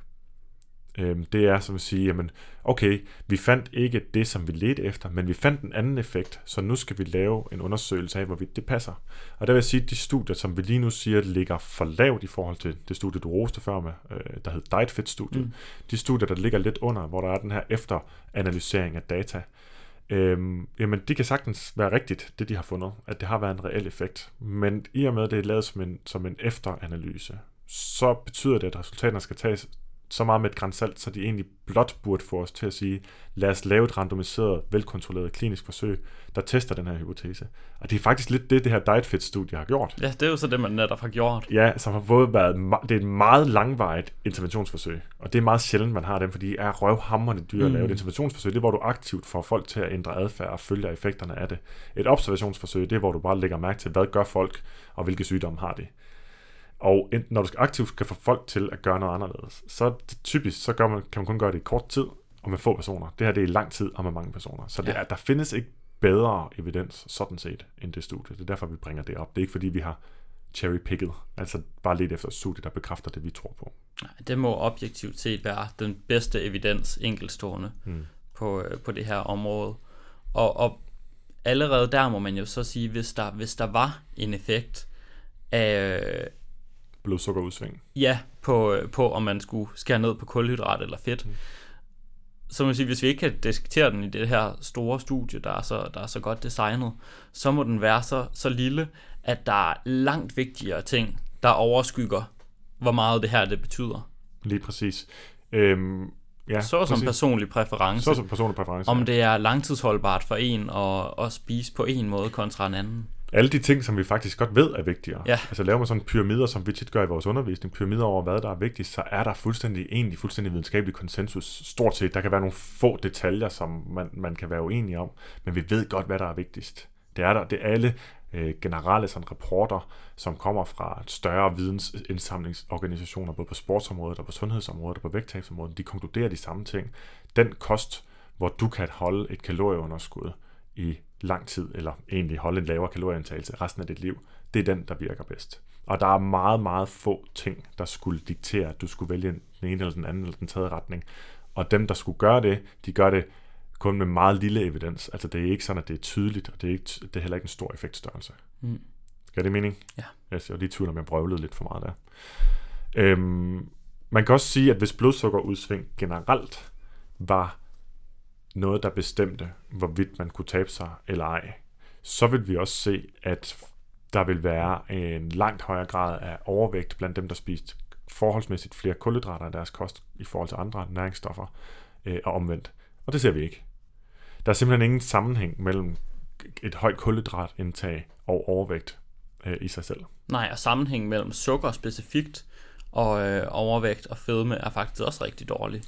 Øhm, det er som at sige, jamen, okay, vi fandt ikke det, som vi ledte efter, men vi fandt en anden effekt, så nu skal vi lave en undersøgelse af, hvorvidt det passer. Og der vil jeg sige, at de studier, som vi lige nu siger, ligger for lavt i forhold til det studie, du roste før med, øh, der hed DietFit-studiet, mm. de studier, der ligger lidt under, hvor der er den her efteranalysering af data, Øhm, jamen, det kan sagtens være rigtigt, det de har fundet, at det har været en reel effekt. Men i og med, at det er lavet som en, som en efteranalyse, så betyder det, at resultaterne skal tages så meget med et grænsalt, så de egentlig blot burde få os til at sige, lad os lave et randomiseret, velkontrolleret klinisk forsøg, der tester den her hypotese. Og det er faktisk lidt det, det her DietFit-studie har gjort. Ja, det er jo så det, man netop har gjort. Ja, som har både været, det er et meget langvarigt interventionsforsøg, og det er meget sjældent, man har dem, fordi de er røvhammerne dyre at lave et mm. interventionsforsøg. Det er, hvor du aktivt får folk til at ændre adfærd og følge effekterne af det. Et observationsforsøg, det er, hvor du bare lægger mærke til, hvad gør folk, og hvilke sygdomme har de. Og når du aktivt skal få folk til at gøre noget anderledes, så det typisk så gør man, kan man kun gøre det i kort tid og med få personer. Det her det er i lang tid og med mange personer. Så det er, der findes ikke bedre evidens sådan set end det studie. Det er derfor, vi bringer det op. Det er ikke fordi, vi har cherry-picket, altså bare lidt efter et studie, der bekræfter det, vi tror på. Det må objektivt set være den bedste evidens enkeltstående hmm. på, øh, på det her område. Og, og allerede der må man jo så sige, hvis der, hvis der var en effekt af, blodsukkerudsving. Ja, på, på om man skulle skære ned på kulhydrat eller fedt. Mm. Så må sige, hvis vi ikke kan diskutere den i det her store studie, der er så, der er så godt designet, så må den være så, så lille, at der er langt vigtigere ting, der overskygger, hvor meget det her det betyder. Lige præcis. Øhm, ja, så som præcis. personlig præference. Så som personlig præference. Om ja. det er langtidsholdbart for en at, at spise på en måde kontra en anden alle de ting, som vi faktisk godt ved er vigtigere. Ja. Altså laver man sådan pyramider, som vi tit gør i vores undervisning, pyramider over, hvad der er vigtigt, så er der fuldstændig egentlig fuldstændig videnskabelig konsensus. Stort set, der kan være nogle få detaljer, som man, man kan være uenig om, men vi ved godt, hvad der er vigtigst. Det er der, det er alle øh, generelle sådan, rapporter, som kommer fra større vidensindsamlingsorganisationer, både på sportsområdet og på sundhedsområdet og på vægttabsområdet, de konkluderer de samme ting. Den kost, hvor du kan holde et kalorieunderskud i lang tid, eller egentlig holde en lavere kalorieindtagelse resten af dit liv, det er den, der virker bedst. Og der er meget, meget få ting, der skulle diktere, at du skulle vælge den ene eller den anden eller den tredje retning. Og dem, der skulle gøre det, de gør det kun med meget lille evidens. Altså det er ikke sådan, at det er tydeligt, og det er, ikke, det er heller ikke en stor effektstørrelse. Mm. Gør det mening? Ja. Jeg ser lige tvivl, om jeg brøvlede lidt for meget der. Øhm, man kan også sige, at hvis blodsukkerudsving generelt var noget, der bestemte, hvorvidt man kunne tabe sig eller ej, så vil vi også se, at der vil være en langt højere grad af overvægt blandt dem, der spiste forholdsmæssigt flere kulhydrater i deres kost i forhold til andre næringsstoffer øh, og omvendt. Og det ser vi ikke. Der er simpelthen ingen sammenhæng mellem et højt kulhydratindtag og overvægt øh, i sig selv. Nej, og sammenhæng mellem sukker specifikt og øh, overvægt og fedme er faktisk også rigtig dårlig.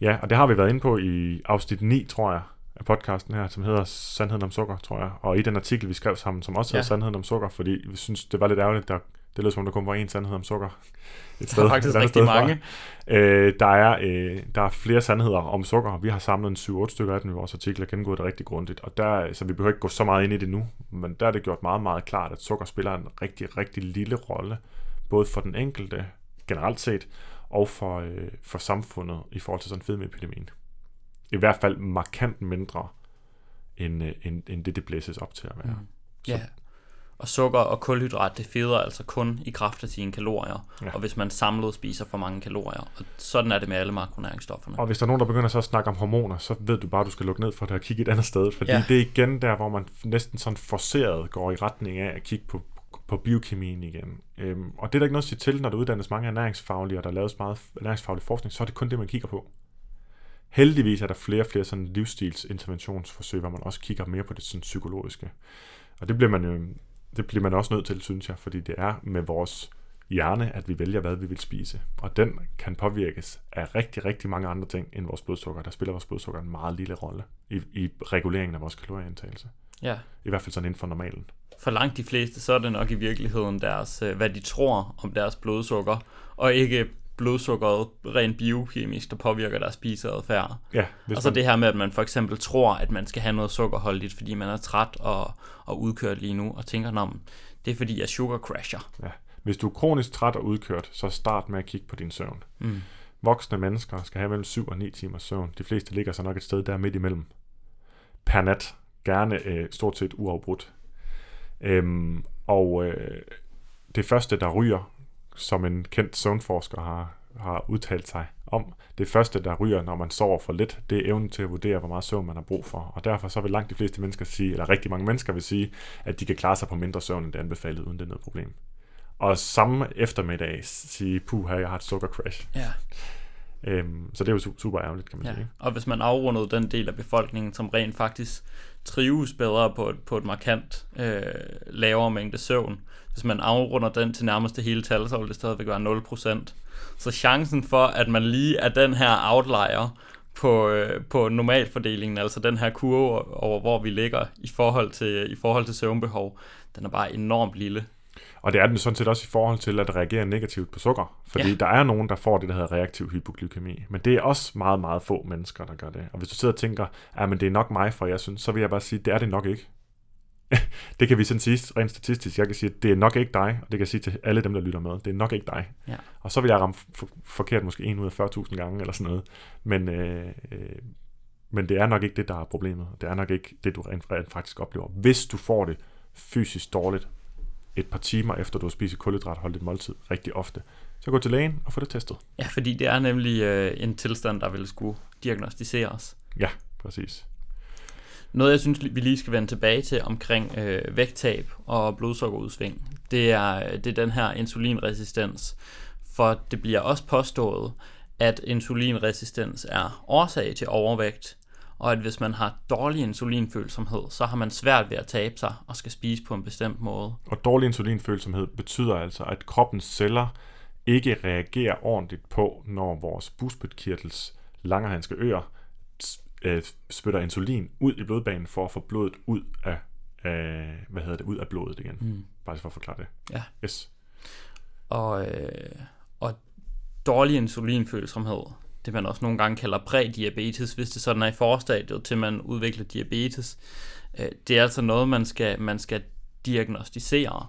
Ja, og det har vi været inde på i afsnit 9, tror jeg, af podcasten her, som hedder Sandheden om sukker, tror jeg. Og i den artikel, vi skrev sammen, som også hedder ja. Sandheden om sukker, fordi vi synes, det var lidt ærgerligt, der, Det lyder som om, der kun var én sandhed om sukker. Et Der er faktisk et rigtig sted fra. mange. Øh, der, er, øh, der er flere sandheder om sukker. Vi har samlet en 7-8 stykker af dem i vores artikel og gennemgået det rigtig grundigt. Og der, så vi behøver ikke gå så meget ind i det nu, men der er det gjort meget, meget klart, at sukker spiller en rigtig, rigtig lille rolle, både for den enkelte generelt set, og for, øh, for samfundet i forhold til sådan en fedmeepidemien. I hvert fald markant mindre, end, øh, end, end det, det blæses op til at være. Mm. Ja. Og sukker og kulhydrat, det feder altså kun i kraft af sine kalorier. Ja. Og hvis man samlet spiser for mange kalorier. Og sådan er det med alle makronæringsstofferne. Og hvis der er nogen, der begynder så at snakke om hormoner, så ved du bare, at du skal lukke ned for det og kigge et andet sted. Fordi. Ja. det er igen der, hvor man næsten sådan forceret går i retning af at kigge på, på biokemien igen. Øhm, og det er der ikke noget at sige til, når der uddannes mange ernæringsfaglige, og der laves meget ernæringsfaglig forskning, så er det kun det, man kigger på. Heldigvis er der flere og flere sådan livsstilsinterventionsforsøg, hvor man også kigger mere på det sådan psykologiske. Og det bliver man jo det bliver man også nødt til, synes jeg, fordi det er med vores hjerne, at vi vælger, hvad vi vil spise. Og den kan påvirkes af rigtig, rigtig mange andre ting end vores blodsukker. Der spiller vores blodsukker en meget lille rolle i, i reguleringen af vores kalorieindtagelse. Ja. I hvert fald sådan inden for normalen. For langt de fleste, så er det nok i virkeligheden deres, øh, hvad de tror om deres blodsukker, og ikke blodsukkeret rent biokemisk, der påvirker deres spiseadfærd. Ja, Og så man, det her med, at man for eksempel tror, at man skal have noget sukkerholdigt, fordi man er træt og, og udkørt lige nu, og tænker, om det er fordi, jeg sugar crasher. ja, hvis du er kronisk træt og udkørt, så start med at kigge på din søvn. Mm. Voksne mennesker skal have mellem 7 og 9 timers søvn. De fleste ligger så nok et sted der midt imellem. Per nat. Gerne øh, stort set uafbrudt. Øhm, og øh, det første, der ryger, som en kendt søvnforsker har, har udtalt sig om, det første, der ryger, når man sover for lidt, det er evnen til at vurdere, hvor meget søvn man har brug for. Og derfor så vil langt de fleste mennesker sige, eller rigtig mange mennesker vil sige, at de kan klare sig på mindre søvn, end det er anbefalet, uden det er noget problem. Og samme eftermiddag sige, puh, jeg har et sukker crash. Ja. Øhm, så det er jo su- super ærgerligt, kan man Ja, sige. og hvis man afrundede den del af befolkningen, som rent faktisk trives bedre på et, på et markant øh, lavere mængde søvn, hvis man afrunder den til nærmest det hele tal, så vil det stadigvæk være 0%. Så chancen for, at man lige er den her outlier på, øh, på normalfordelingen, altså den her kurve over, hvor vi ligger i forhold til, i forhold til søvnbehov, den er bare enormt lille. Og det er den sådan set også i forhold til at reagere negativt på sukker. Fordi Ja. der er nogen, der får det, der hedder reaktiv hypoglykemi. Men det er også meget, meget få mennesker, der gør det. Og hvis du sidder og tænker, at men det er nok mig, for jeg synes, så vil jeg bare sige, det er det nok ikke. det kan vi sådan sige rent statistisk. Jeg kan sige, at det er nok ikke dig, og det kan jeg sige til alle dem, der lytter med. Det er nok ikke dig. Ja. Og så vil jeg ramme f- forkert måske 1 ud af 40.000 gange eller sådan noget. Men, øh, øh, men det er nok ikke det, der er problemet. Det er nok ikke det, du rent rent faktisk oplever. Hvis du får det fysisk dårligt, et par timer efter du har spist et kulhydratholdigt måltid rigtig ofte, så gå til lægen og få det testet. Ja, fordi det er nemlig øh, en tilstand, der vil skulle diagnostiseres. Ja, præcis. Noget, jeg synes, vi lige skal vende tilbage til omkring øh, vægttab og blodsukkerudsving, det er, det er den her insulinresistens. For det bliver også påstået, at insulinresistens er årsag til overvægt, og at hvis man har dårlig insulinfølsomhed, så har man svært ved at tabe sig og skal spise på en bestemt måde. Og dårlig insulinfølsomhed betyder altså, at kroppens celler ikke reagerer ordentligt på, når vores bugspytkirtels langerhanske øer øh, spytter insulin ud i blodbanen for at få blodet ud af, af hvad hedder det, ud af blodet igen. Mm. Bare for at forklare det. Ja. Yes. Og, øh, og dårlig insulinfølsomhed, det man også nogle gange kalder prædiabetes, hvis det sådan er i forstadiet til man udvikler diabetes, øh, det er altså noget, man skal, man skal diagnostisere.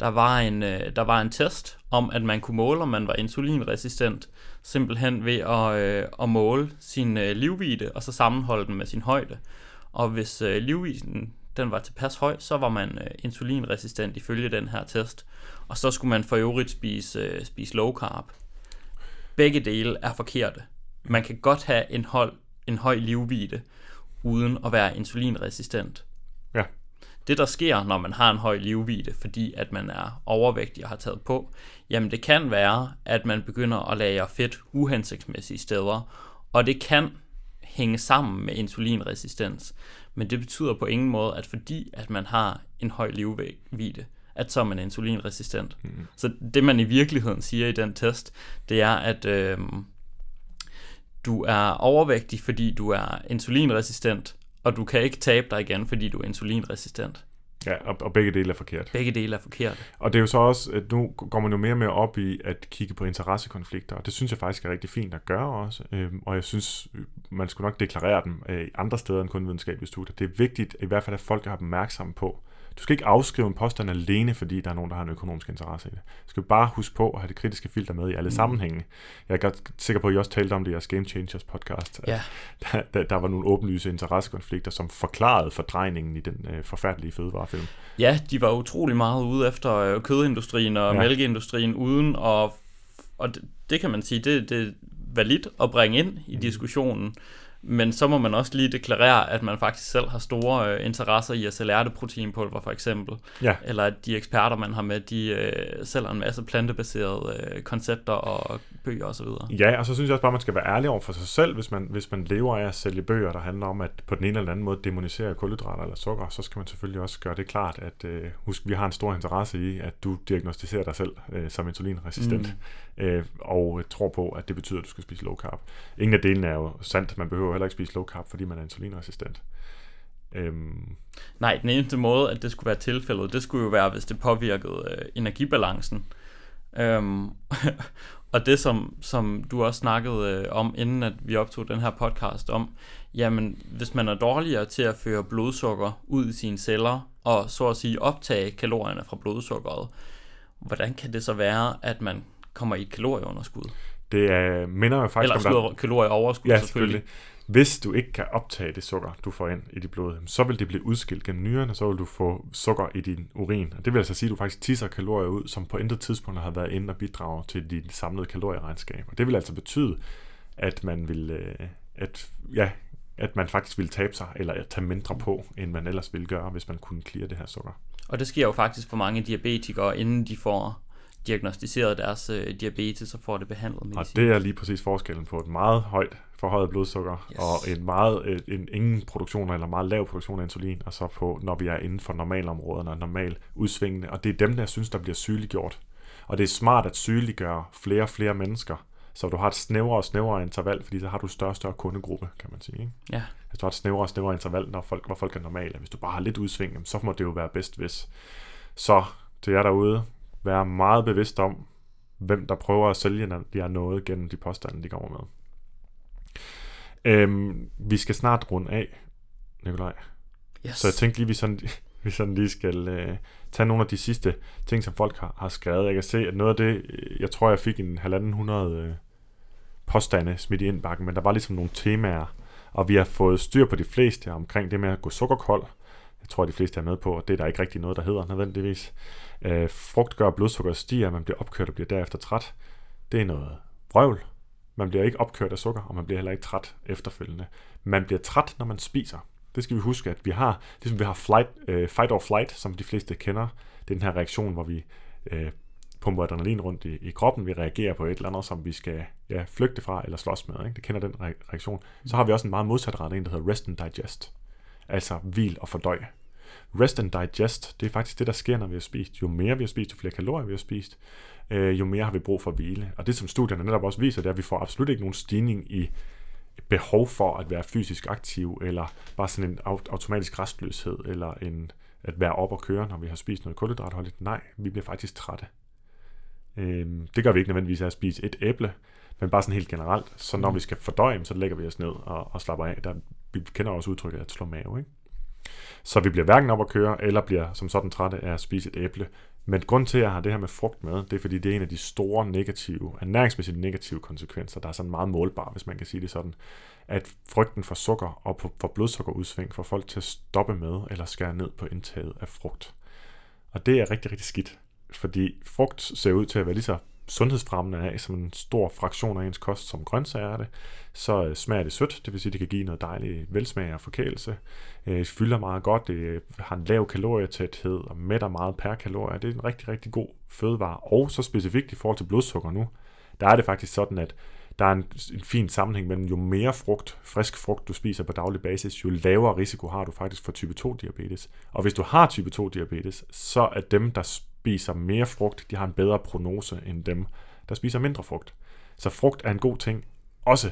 Der var, en, øh, der var en test om, at man kunne måle, om man var insulinresistent, simpelthen ved at, øh, at måle sin øh, livvide og så sammenholde den med sin højde. Og hvis livviden den var tilpas høj, så var man insulinresistent ifølge den her test. Og så skulle man for øvrigt spise, spise low carb. Begge dele er forkerte. Man kan godt have en, hold, en høj livvidde, uden at være insulinresistent. Ja. Det, der sker, når man har en høj livvidde, fordi at man er overvægtig og har taget på, jamen det kan være, at man begynder at lagre fedt uhensigtsmæssige steder, og det kan hænge sammen med insulinresistens. Men det betyder på ingen måde, at fordi at man har en høj livvidde, at så er man insulinresistent. Mm. Så det man i virkeligheden siger i den test, det er, at øh, du er overvægtig, fordi du er insulinresistent, og du kan ikke tabe dig igen, fordi du er insulinresistent. Ja, og, og begge dele er forkert. Begge dele er forkert. Og det er jo så også, at nu går man jo mere og mere op i at kigge på interessekonflikter, og det synes jeg faktisk er rigtig fint at gøre også. Øhm, og jeg synes, man skulle nok deklarere dem øh, andre steder end kun videnskabelige studier. Det er vigtigt i hvert fald, at folk er opmærksomme på, du skal ikke afskrive en påstand alene, fordi der er nogen, der har en økonomisk interesse i det. Du skal bare huske på at have det kritiske filter med i alle mm. sammenhænge. Jeg er godt sikker på, at I også talte om det i jeres Game Changers podcast. Ja. Der, der, der var nogle åbenlyse interessekonflikter, som forklarede fordrejningen i den øh, forfærdelige fødevarefilm. Ja, de var utrolig meget ude efter øh, kødindustrien og ja. mælkeindustrien uden, og, og det, det kan man sige, det, det er validt at bringe ind i mm. diskussionen. Men så må man også lige deklarere, at man faktisk selv har store øh, interesser i at sælge ærteproteinpulver for eksempel. Ja. Eller at de eksperter, man har med, de øh, sælger en masse plantebaserede øh, koncepter og bøger osv. Ja, og så synes jeg også bare, at man skal være ærlig over for sig selv, hvis man, hvis man lever af at sælge bøger, der handler om at på den ene eller anden måde demonisere kulhydrater eller sukker, så skal man selvfølgelig også gøre det klart, at øh, husk, vi har en stor interesse i, at du diagnostiserer dig selv øh, som insulinresistent, mm øh, og tror på, at det betyder, at du skal spise low carb. Ingen af delene er jo sandt, man behøver heller ikke spise low carb, fordi man er insulinresistent. Øhm. Nej, den eneste måde, at det skulle være tilfældet, det skulle jo være, hvis det påvirkede øh, energibalancen. Øhm, og det, som, som du også snakkede øh, om, inden at vi optog den her podcast om, jamen, hvis man er dårligere til at føre blodsukker ud i sine celler, og så at sige optage kalorierne fra blodsukkeret, hvordan kan det så være, at man kommer i et kalorieunderskud? Det er, minder jo faktisk Eller om... Eller kalorieoverskud, ja, selvfølgelig. selvfølgelig. Hvis du ikke kan optage det sukker, du får ind i dit blod, så vil det blive udskilt gennem nyrerne, så vil du få sukker i din urin. Og det vil altså sige, at du faktisk tisser kalorier ud, som på intet tidspunkt har været inde og bidrage til dit samlede kalorieregnskab. Og det vil altså betyde, at man vil, øh, at, ja, at man faktisk vil tabe sig, eller tage mindre på, end man ellers ville gøre, hvis man kunne klire det her sukker. Og det sker jo faktisk for mange diabetikere, inden de får diagnostiseret deres øh, diabetes og får det behandlet medicin. Og det er lige præcis forskellen på et meget højt forhøjet blodsukker yes. og en meget øh, en, ingen produktion eller meget lav produktion af insulin, og så på, når vi er inden for normalområderne og normal udsvingende. Og det er dem, der synes, der bliver sygeliggjort. Og det er smart at sygeliggøre flere og flere mennesker, så du har et snævrere og snævrere interval, fordi så har du større og større kundegruppe, kan man sige. Ikke? Ja. Hvis du har et snævrere og snævrere interval, når folk, hvor folk er normale. Hvis du bare har lidt udsving, så må det jo være bedst hvis. Så til jer derude, være meget bevidst om, hvem der prøver at sælge jer noget gennem de påstande, de kommer med. Øhm, vi skal snart runde af, Nikolaj. Yes. Så jeg tænkte lige, vi sådan, vi sådan lige skal øh, tage nogle af de sidste ting, som folk har, har skrevet. Jeg kan se, at noget af det, øh, jeg tror, jeg fik en halvanden hundrede øh, påstande smidt i indbakken, men der var ligesom nogle temaer, og vi har fået styr på de fleste omkring det med at gå sukkerkold. Jeg tror, at de fleste er med på, og det er der ikke rigtig noget, der hedder nødvendigvis. Øh, frugt gør, at blodsukkeret stiger, man bliver opkørt og bliver derefter træt. Det er noget vrøvl. Man bliver ikke opkørt af sukker, og man bliver heller ikke træt efterfølgende. Man bliver træt, når man spiser. Det skal vi huske, at vi har, ligesom vi har flight, øh, fight or flight, som de fleste kender. Det er den her reaktion, hvor vi øh, pumper adrenalin rundt i, i kroppen. Vi reagerer på et eller andet, som vi skal ja, flygte fra eller slås med. Ikke? Det kender den reaktion. Så har vi også en meget modsatrettet en, der hedder rest and digest. Altså hvil og fordøj. Rest and digest, det er faktisk det, der sker, når vi har spist. Jo mere vi har spist, jo flere kalorier vi har spist, øh, jo mere har vi brug for hvile. Og det, som studierne netop også viser, det er, at vi får absolut ikke nogen stigning i behov for at være fysisk aktiv, eller bare sådan en automatisk restløshed, eller en, at være op og køre, når vi har spist noget kulhydratholdigt. Nej, vi bliver faktisk trætte. Øh, det gør vi ikke nødvendigvis af at spise et æble, men bare sådan helt generelt. Så når mm. vi skal fordøje, så lægger vi os ned og, og slapper af. Der, vi kender også udtrykket at slå mave, ikke? Så vi bliver hverken op at køre, eller bliver som sådan trætte af at spise et æble. Men grund til, at jeg har det her med frugt med, det er fordi, det er en af de store negative, ernæringsmæssigt negative konsekvenser, der er sådan meget målbar, hvis man kan sige det sådan, at frygten for sukker og for blodsukkerudsving får folk til at stoppe med eller skære ned på indtaget af frugt. Og det er rigtig, rigtig skidt, fordi frugt ser ud til at være lige så sundhedsfremmende af som en stor fraktion af ens kost, som grøntsager er det, så øh, smager det sødt, det vil sige, det kan give noget dejlig velsmag og forkælelse. Øh, det fylder meget godt, det øh, har en lav kalorietæthed og mætter meget per kalorie. Det er en rigtig, rigtig god fødevare. Og så specifikt i forhold til blodsukker nu, der er det faktisk sådan, at der er en, en fin sammenhæng mellem jo mere frugt, frisk frugt du spiser på daglig basis, jo lavere risiko har du faktisk for type 2 diabetes. Og hvis du har type 2 diabetes, så er dem, der spiser mere frugt, de har en bedre prognose end dem, der spiser mindre frugt. Så frugt er en god ting, også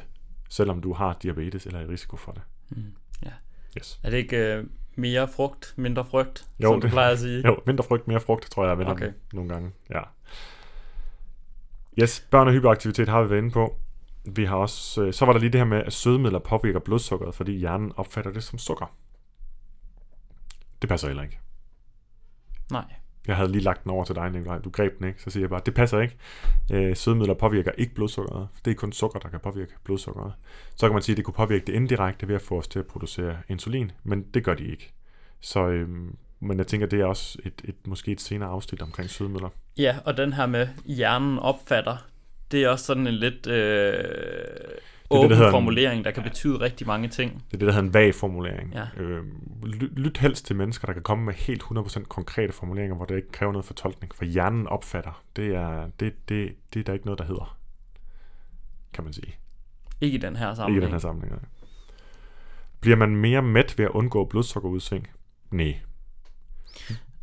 selvom du har diabetes eller er i risiko for det. Mm, ja. Yes. Er det ikke uh, Mere frugt, mindre frygt, Jo, som du det- plejer at sige. Jo, mindre frygt, mere frugt, tror jeg, jeg vender okay. nogle gange. Ja. Yes, børn- og hyperaktivitet har vi været inde på. Vi har også, øh, så var der lige det her med, at sødemidler påvirker blodsukkeret, fordi hjernen opfatter det som sukker. Det passer heller ikke. Nej. Jeg havde lige lagt den over til dig, Nikolaj. Du greb den ikke. Så siger jeg bare, det passer ikke. Øh, sødemidler påvirker ikke blodsukkeret. Det er kun sukker, der kan påvirke blodsukkeret. Så kan man sige, at det kunne påvirke det indirekte ved at få os til at producere insulin, men det gør de ikke. Så, øh, men jeg tænker, det er også et, et, måske et senere afsnit omkring sødemidler. Ja, og den her med hjernen opfatter, det er også sådan en lidt øh, åben der hedder en- formulering, der kan betyde rigtig mange ting. Det er det, der hedder en vag formulering. Ja. Øh, ly- lyt helst til mennesker, der kan komme med helt 100% konkrete formuleringer, hvor det ikke kræver noget fortolkning. For hjernen opfatter. Det er, det, det, det er der ikke noget, der hedder. Kan man sige. Ikke i den her Ikke i sammenhæng. den her sammenhæng. nej. Bliver man mere mæt ved at undgå blodsukkerudsving? Nej.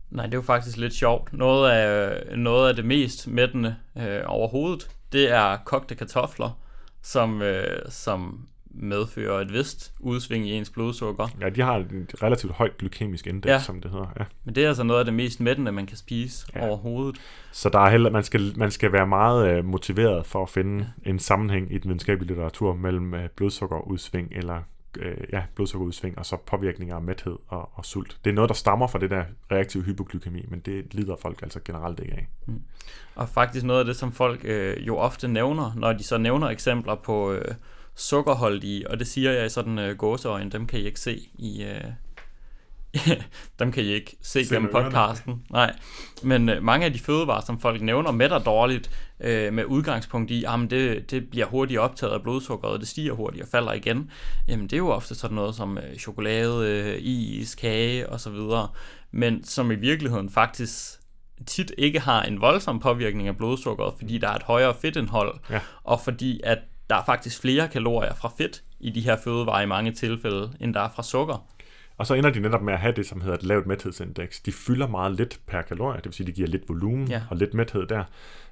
Nej, det er jo faktisk lidt sjovt. Noget af, noget af det mest mættende øh, overhovedet, det er kogte kartofler, som, øh, som medfører et vist udsving i ens blodsukker. Ja, de har et relativt højt glykemisk indeks, Ja. som det hedder. Ja. Men det er altså noget af det mest mættende, man kan spise. Ja. overhovedet. Så der er heller, man, skal, man skal være meget øh, motiveret for at finde ja. en sammenhæng i den videnskabelige litteratur mellem øh, blodsukkerudsving eller øh, ja, blodsukkerudsving og så påvirkninger af mæthed og, og sult. Det er noget, der stammer fra det der reaktive hypoglykemi, men det lider folk altså generelt ikke af. Mm. Og faktisk noget af det, som folk øh, jo ofte nævner, når de så nævner eksempler på øh, sukkerholdige, og det siger jeg i sådan øh, gåseøjne, dem kan I ikke se i... Øh, dem kan I ikke se gennem podcasten. Nej, men øh, mange af de fødevarer, som folk nævner, mætter dårligt øh, med udgangspunkt i, at det, det bliver hurtigt optaget af blodsukkeret, og det stiger hurtigt og falder igen. Jamen det er jo ofte sådan noget som øh, chokolade, øh, is, kage osv., men som i virkeligheden faktisk tit ikke har en voldsom påvirkning af blodsukkeret, fordi der er et højere fedtindhold, Ja. og fordi at der er faktisk flere kalorier fra fedt i de her fødevarer i mange tilfælde, end der er fra sukker. Og så ender de netop med at have det, som hedder et lavt mæthedsindeks. De fylder meget lidt per kalorie, det vil sige, de giver lidt volumen Ja. og lidt mæthed der.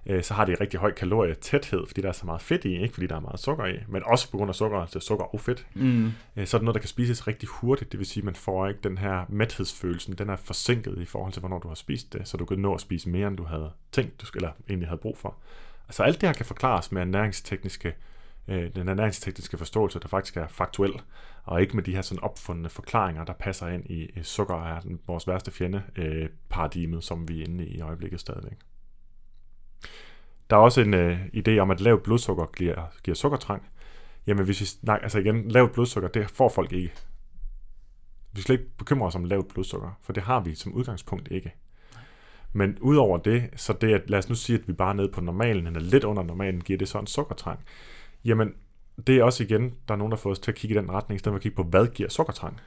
Øh, Så har de rigtig høj kalorietæthed, fordi der er så meget fedt i, ikke fordi der er meget sukker i, men også på grund af sukker, altså sukker og fedt. Mm. Øh, Så er det noget, der kan spises rigtig hurtigt, det vil sige, man får ikke den her mæthedsfølelsen, den er forsinket i forhold til, hvornår du har spist det, så du kan nå at spise mere, end du havde tænkt, du skulle, eller egentlig havde brug for. Altså alt det her kan forklares med ernæringstekniske, øh, den ernæringstekniske forståelse, der faktisk er faktuel, og ikke med de her sådan opfundne forklaringer, der passer ind i øh, sukker er den, vores værste fjende øh, paradigmet, som vi er inde i i øjeblikket stadigvæk. Der er også en øh, idé om, at lavt blodsukker giver, giver sukkertrang. Jamen hvis vi, nej, altså igen, lavt blodsukker, det får folk ikke. Vi skal ikke bekymre os om lavt blodsukker, for det har vi som udgangspunkt ikke. Men udover det, så det at, lad os nu sige, at vi bare er nede på normalen, eller lidt under normalen, giver det så en sukkertrang. Jamen, det er også igen, der er nogen, der får os til at kigge i den retning, i stedet for at kigge på, hvad giver sukkertrang.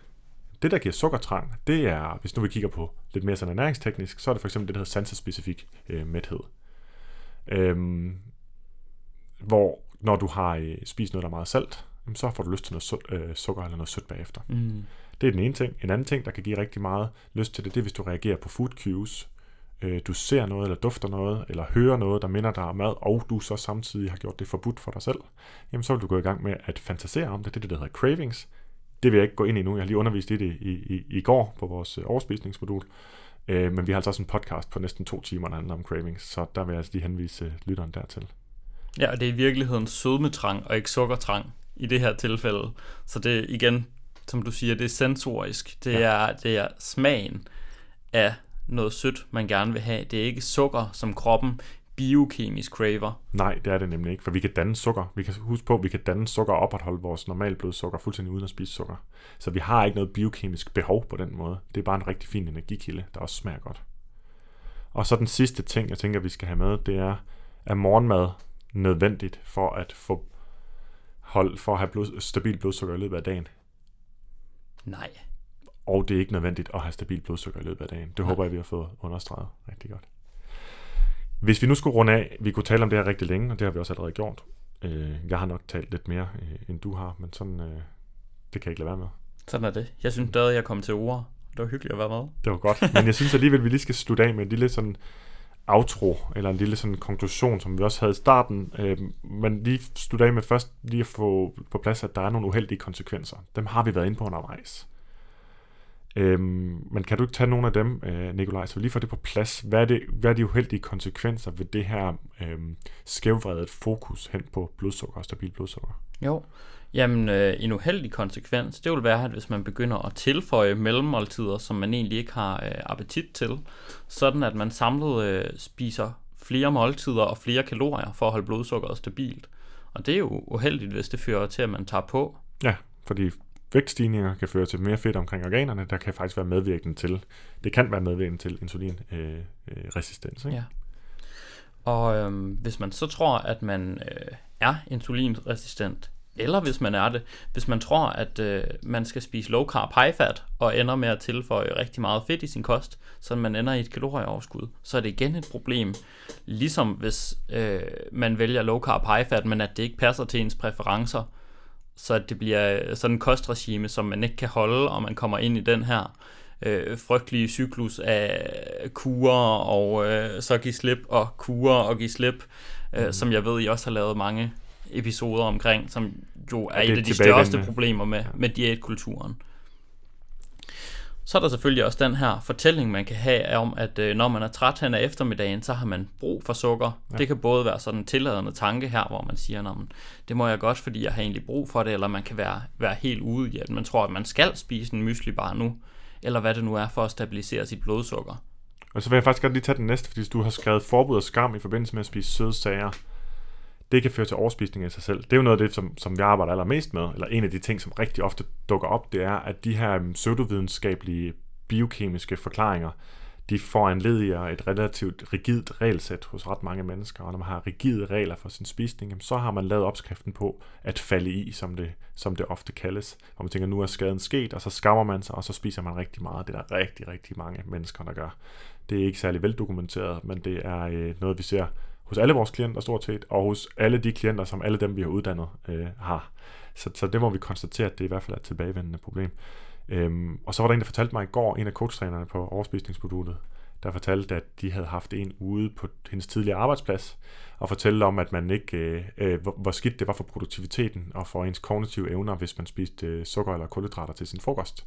Det, der giver sukkertrang, det er, hvis nu vi kigger på lidt mere sådan ernæringsteknisk, så er det for eksempel det, der hedder sansespecifik øh, mæthed. Øhm, hvor når du har øh, spist noget, der er meget salt, jamen, så får du lyst til noget su- øh, sukker eller noget sødt bagefter. Mm. Det er den ene ting. En anden ting, der kan give rigtig meget lyst til det, det er, hvis du reagerer på food cues. Øh, du ser noget, eller dufter noget, eller hører noget, der minder dig om mad, og du så samtidig har gjort det forbudt for dig selv. Jamen, så vil du gå i gang med at fantasere om det. Det er det, der hedder cravings. Det vil jeg ikke gå ind i nu. Jeg har lige undervist i det i, i, i går på vores øh, overspisningsmodul. Øh, men vi har altså også en podcast på næsten to timer, der handler om cravings, så der vil jeg altså lige henvise øh, lytteren dertil. Ja, og det er i virkeligheden sødmetrang og ikke sukkertrang i det her tilfælde. Så det er igen, som du siger, det er sensorisk. Det, ja. er, det er smagen af noget sødt, man gerne vil have. Det er ikke sukker, som kroppen biokemisk craver. Nej, det er det nemlig ikke, for vi kan danne sukker. Vi kan huske på, at vi kan danne sukker og opretholde vores normale blodsukker fuldstændig uden at spise sukker. Så vi har ikke noget biokemisk behov på den måde. Det er bare en rigtig fin energikilde, der også smager godt. Og så den sidste ting, jeg tænker, vi skal have med, det er, er morgenmad nødvendigt for at få hold, for at have blod, stabil blodsukker i løbet af dagen. Nej. Og det er ikke nødvendigt at have stabil blodsukker i løbet af dagen. Det håber jeg, vi har fået understreget rigtig godt. Hvis vi nu skulle runde af, vi kunne tale om det her rigtig længe, og det har vi også allerede gjort. Øh, jeg har nok talt lidt mere, øh, end du har, men sådan, øh, det kan jeg ikke lade være med. Sådan er det. Jeg synes stadig, jeg kom til ord. Det var hyggeligt at være med. Det var godt. Men jeg synes alligevel, vi lige skal slutte af med en lille sådan outro, eller en lille sådan konklusion, som vi også havde i starten. Øh, men lige slutte af med først lige at få på plads, at der er nogle uheldige konsekvenser. Dem har vi været inde på undervejs. Øhm, men kan du ikke tage nogle af dem, øh, Nikolaj, så lige får det på plads? Hvad er, det, hvad er de uheldige konsekvenser ved det her øh, skævvredet fokus hen på blodsukker og stabil blodsukker? Jo, jamen øh, en uheldig konsekvens, det vil være, at hvis man begynder at tilføje mellemmåltider, som man egentlig ikke har øh, appetit til, sådan at man samlet øh, spiser flere måltider og flere kalorier for at holde blodsukkeret stabilt. Og det er jo uheldigt, hvis det fører til, at man tager på. Ja, fordi vægtstigninger kan føre til mere fedt omkring organerne, der kan faktisk være medvirkende til, det kan være medvirkende til insulinresistens. Øh, øh, Ja. Og øhm, hvis man så tror, at man øh, er insulinresistent, eller hvis man er det, hvis man tror, at øh, man skal spise low carb high fat, og ender med at tilføje rigtig meget fedt i sin kost, så man ender i et kalorieoverskud, så er det igen et problem. Ligesom hvis øh, man vælger low carb high fat, men at det ikke passer til ens præferencer, så det bliver sådan en kostregime, som man ikke kan holde, og man kommer ind i den her øh, frygtelige cyklus af kurer og øh, så give slip og kurer og give slip, øh, mm. som jeg ved, I også har lavet mange episoder omkring, som jo er et af de største problemer med, Ja. med diætkulturen. Så er der selvfølgelig også den her fortælling, man kan have om, at øh, når man er træt hen ad eftermiddagen, så har man brug for sukker. Ja. Det kan både være sådan en tilladende tanke her, hvor man siger, at det må jeg godt, fordi jeg har egentlig brug for det, eller man kan være, være helt ude i, at man tror, at man skal spise en mysli bare nu, eller hvad det nu er for at stabilisere sit blodsukker. Og så vil jeg faktisk godt lige tage den næste, fordi du har skrevet forbud og skam i forbindelse med at spise søde sager, det kan føre til overspisning i sig selv. Det er jo noget af det, som, som jeg arbejder allermest med, eller en af de ting, som rigtig ofte dukker op, det er, at de her øhm, pseudovidenskabelige biokemiske forklaringer, de får anlediger et relativt rigidt regelsæt hos ret mange mennesker, og når man har rigide regler for sin spisning, så har man lavet opskriften på at falde i, som det, som det ofte kaldes. Hvor man tænker, nu er skaden sket, og så skammer man sig, og så spiser man rigtig meget. Det er der rigtig, rigtig mange mennesker, der gør. Det er ikke særlig veldokumenteret, men det er øh, noget, vi ser hos alle vores klienter stort set, og hos alle de klienter, som alle dem, vi har uddannet, øh, har. Så, så det må vi konstatere, at det i hvert fald er et tilbagevendende problem. Øhm, og så var der en, der fortalte mig i går, en af coachtrænerne på overspisningsmodulet, der fortalte, at de havde haft en ude på hendes tidligere arbejdsplads, og fortalte om, at man ikke, øh, øh, hvor, hvor skidt det var for produktiviteten og for ens kognitive evner, hvis man spiste øh, sukker eller kulhydrater til sin frokost.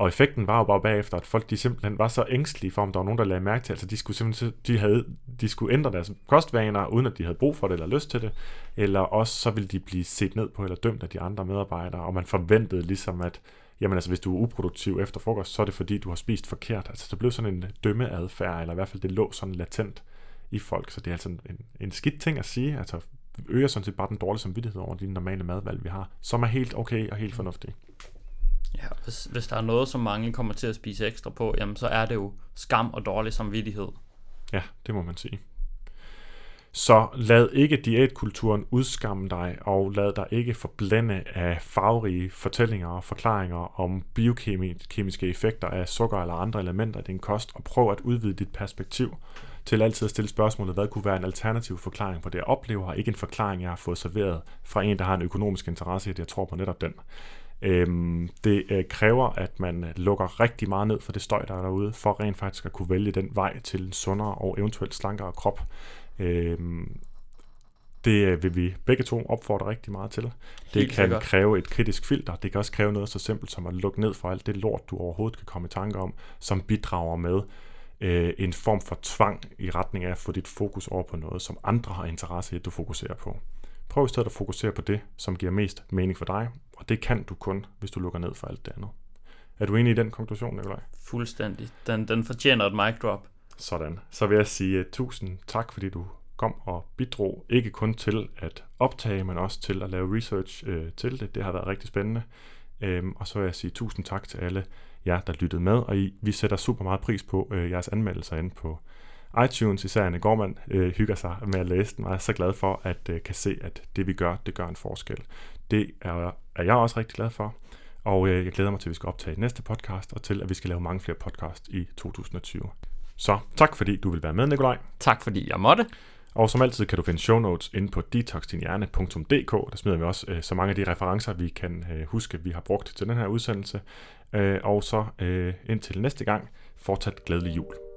Og effekten var jo bare bagefter, at folk de simpelthen var så ængstelige for, om der var nogen, der lagde mærke til, altså de skulle simpelthen de havde, de skulle ændre deres kostvaner, uden at de havde brug for det eller lyst til det, eller også så ville de blive set ned på eller dømt af de andre medarbejdere, og man forventede ligesom, at jamen altså, hvis du er uproduktiv efter frokost, så er det fordi, du har spist forkert. Altså, det blev sådan en dømmeadfærd, eller i hvert fald det lå sådan latent i folk, så det er altså en, en skidt ting at sige, altså øger sådan set bare den dårlige samvittighed over de normale madvalg, vi har, som er helt okay og helt fornuftige. Ja, hvis, hvis der er noget, som mange kommer til at spise ekstra på, jamen så er det jo skam og dårlig samvittighed. Ja, det må man sige. Så lad ikke diætkulturen udskamme dig, og lad dig ikke forblænde af farverige fortællinger og forklaringer om biokemiske effekter af sukker eller andre elementer i din kost, og prøv at udvide dit perspektiv til altid at stille spørgsmålet, hvad kunne være en alternativ forklaring på det, jeg oplever, og ikke en forklaring, jeg har fået serveret fra en, der har en økonomisk interesse i det, jeg tror på netop den. Øhm, det øh, kræver, at man øh, lukker rigtig meget ned for det støj, der er derude, for rent faktisk at kunne vælge den vej til en sundere og eventuelt slankere krop. Øhm, det øh, vil vi begge to opfordre rigtig meget til. Det Helt kan sikkert. kræve et kritisk filter. Det kan også kræve noget så simpelt som at lukke ned for alt det lort, du overhovedet kan komme i tanke om, som bidrager med øh, en form for tvang i retning af at få dit fokus over på noget, som andre har interesse i, at du fokuserer på. Prøv i stedet at fokusere på det, som giver mest mening for dig, og det kan du kun, hvis du lukker ned for alt det andet. Er du enig i den konklusion, Nikolaj? Fuldstændig. Den, den fortjener et mic drop. Sådan. Så vil jeg sige uh, tusind tak, fordi du kom og bidrog ikke kun til at optage, men også til at lave research uh, til det. Det har været rigtig spændende. Um, og så vil jeg sige tusind tak til alle jer, der lyttede med, og I, vi sætter super meget pris på uh, jeres anmeldelser inde på iTunes, især Anne Gormand, øh, hygger sig med at læse den, og er så glad for at øh, kan se, at det vi gør, det gør en forskel. Det er, er jeg også rigtig glad for, og øh, jeg glæder mig til, at vi skal optage næste podcast, og til, at vi skal lave mange flere podcast i 2020. Så tak fordi du vil være med, Nikolaj. Tak fordi jeg måtte. Og som altid kan du finde show notes inde på detoxdinhjerne.dk. Der smider vi også øh, så mange af de referencer, vi kan øh, huske, vi har brugt til den her udsendelse. Øh, og så øh, indtil næste gang, fortsat glædelig jul.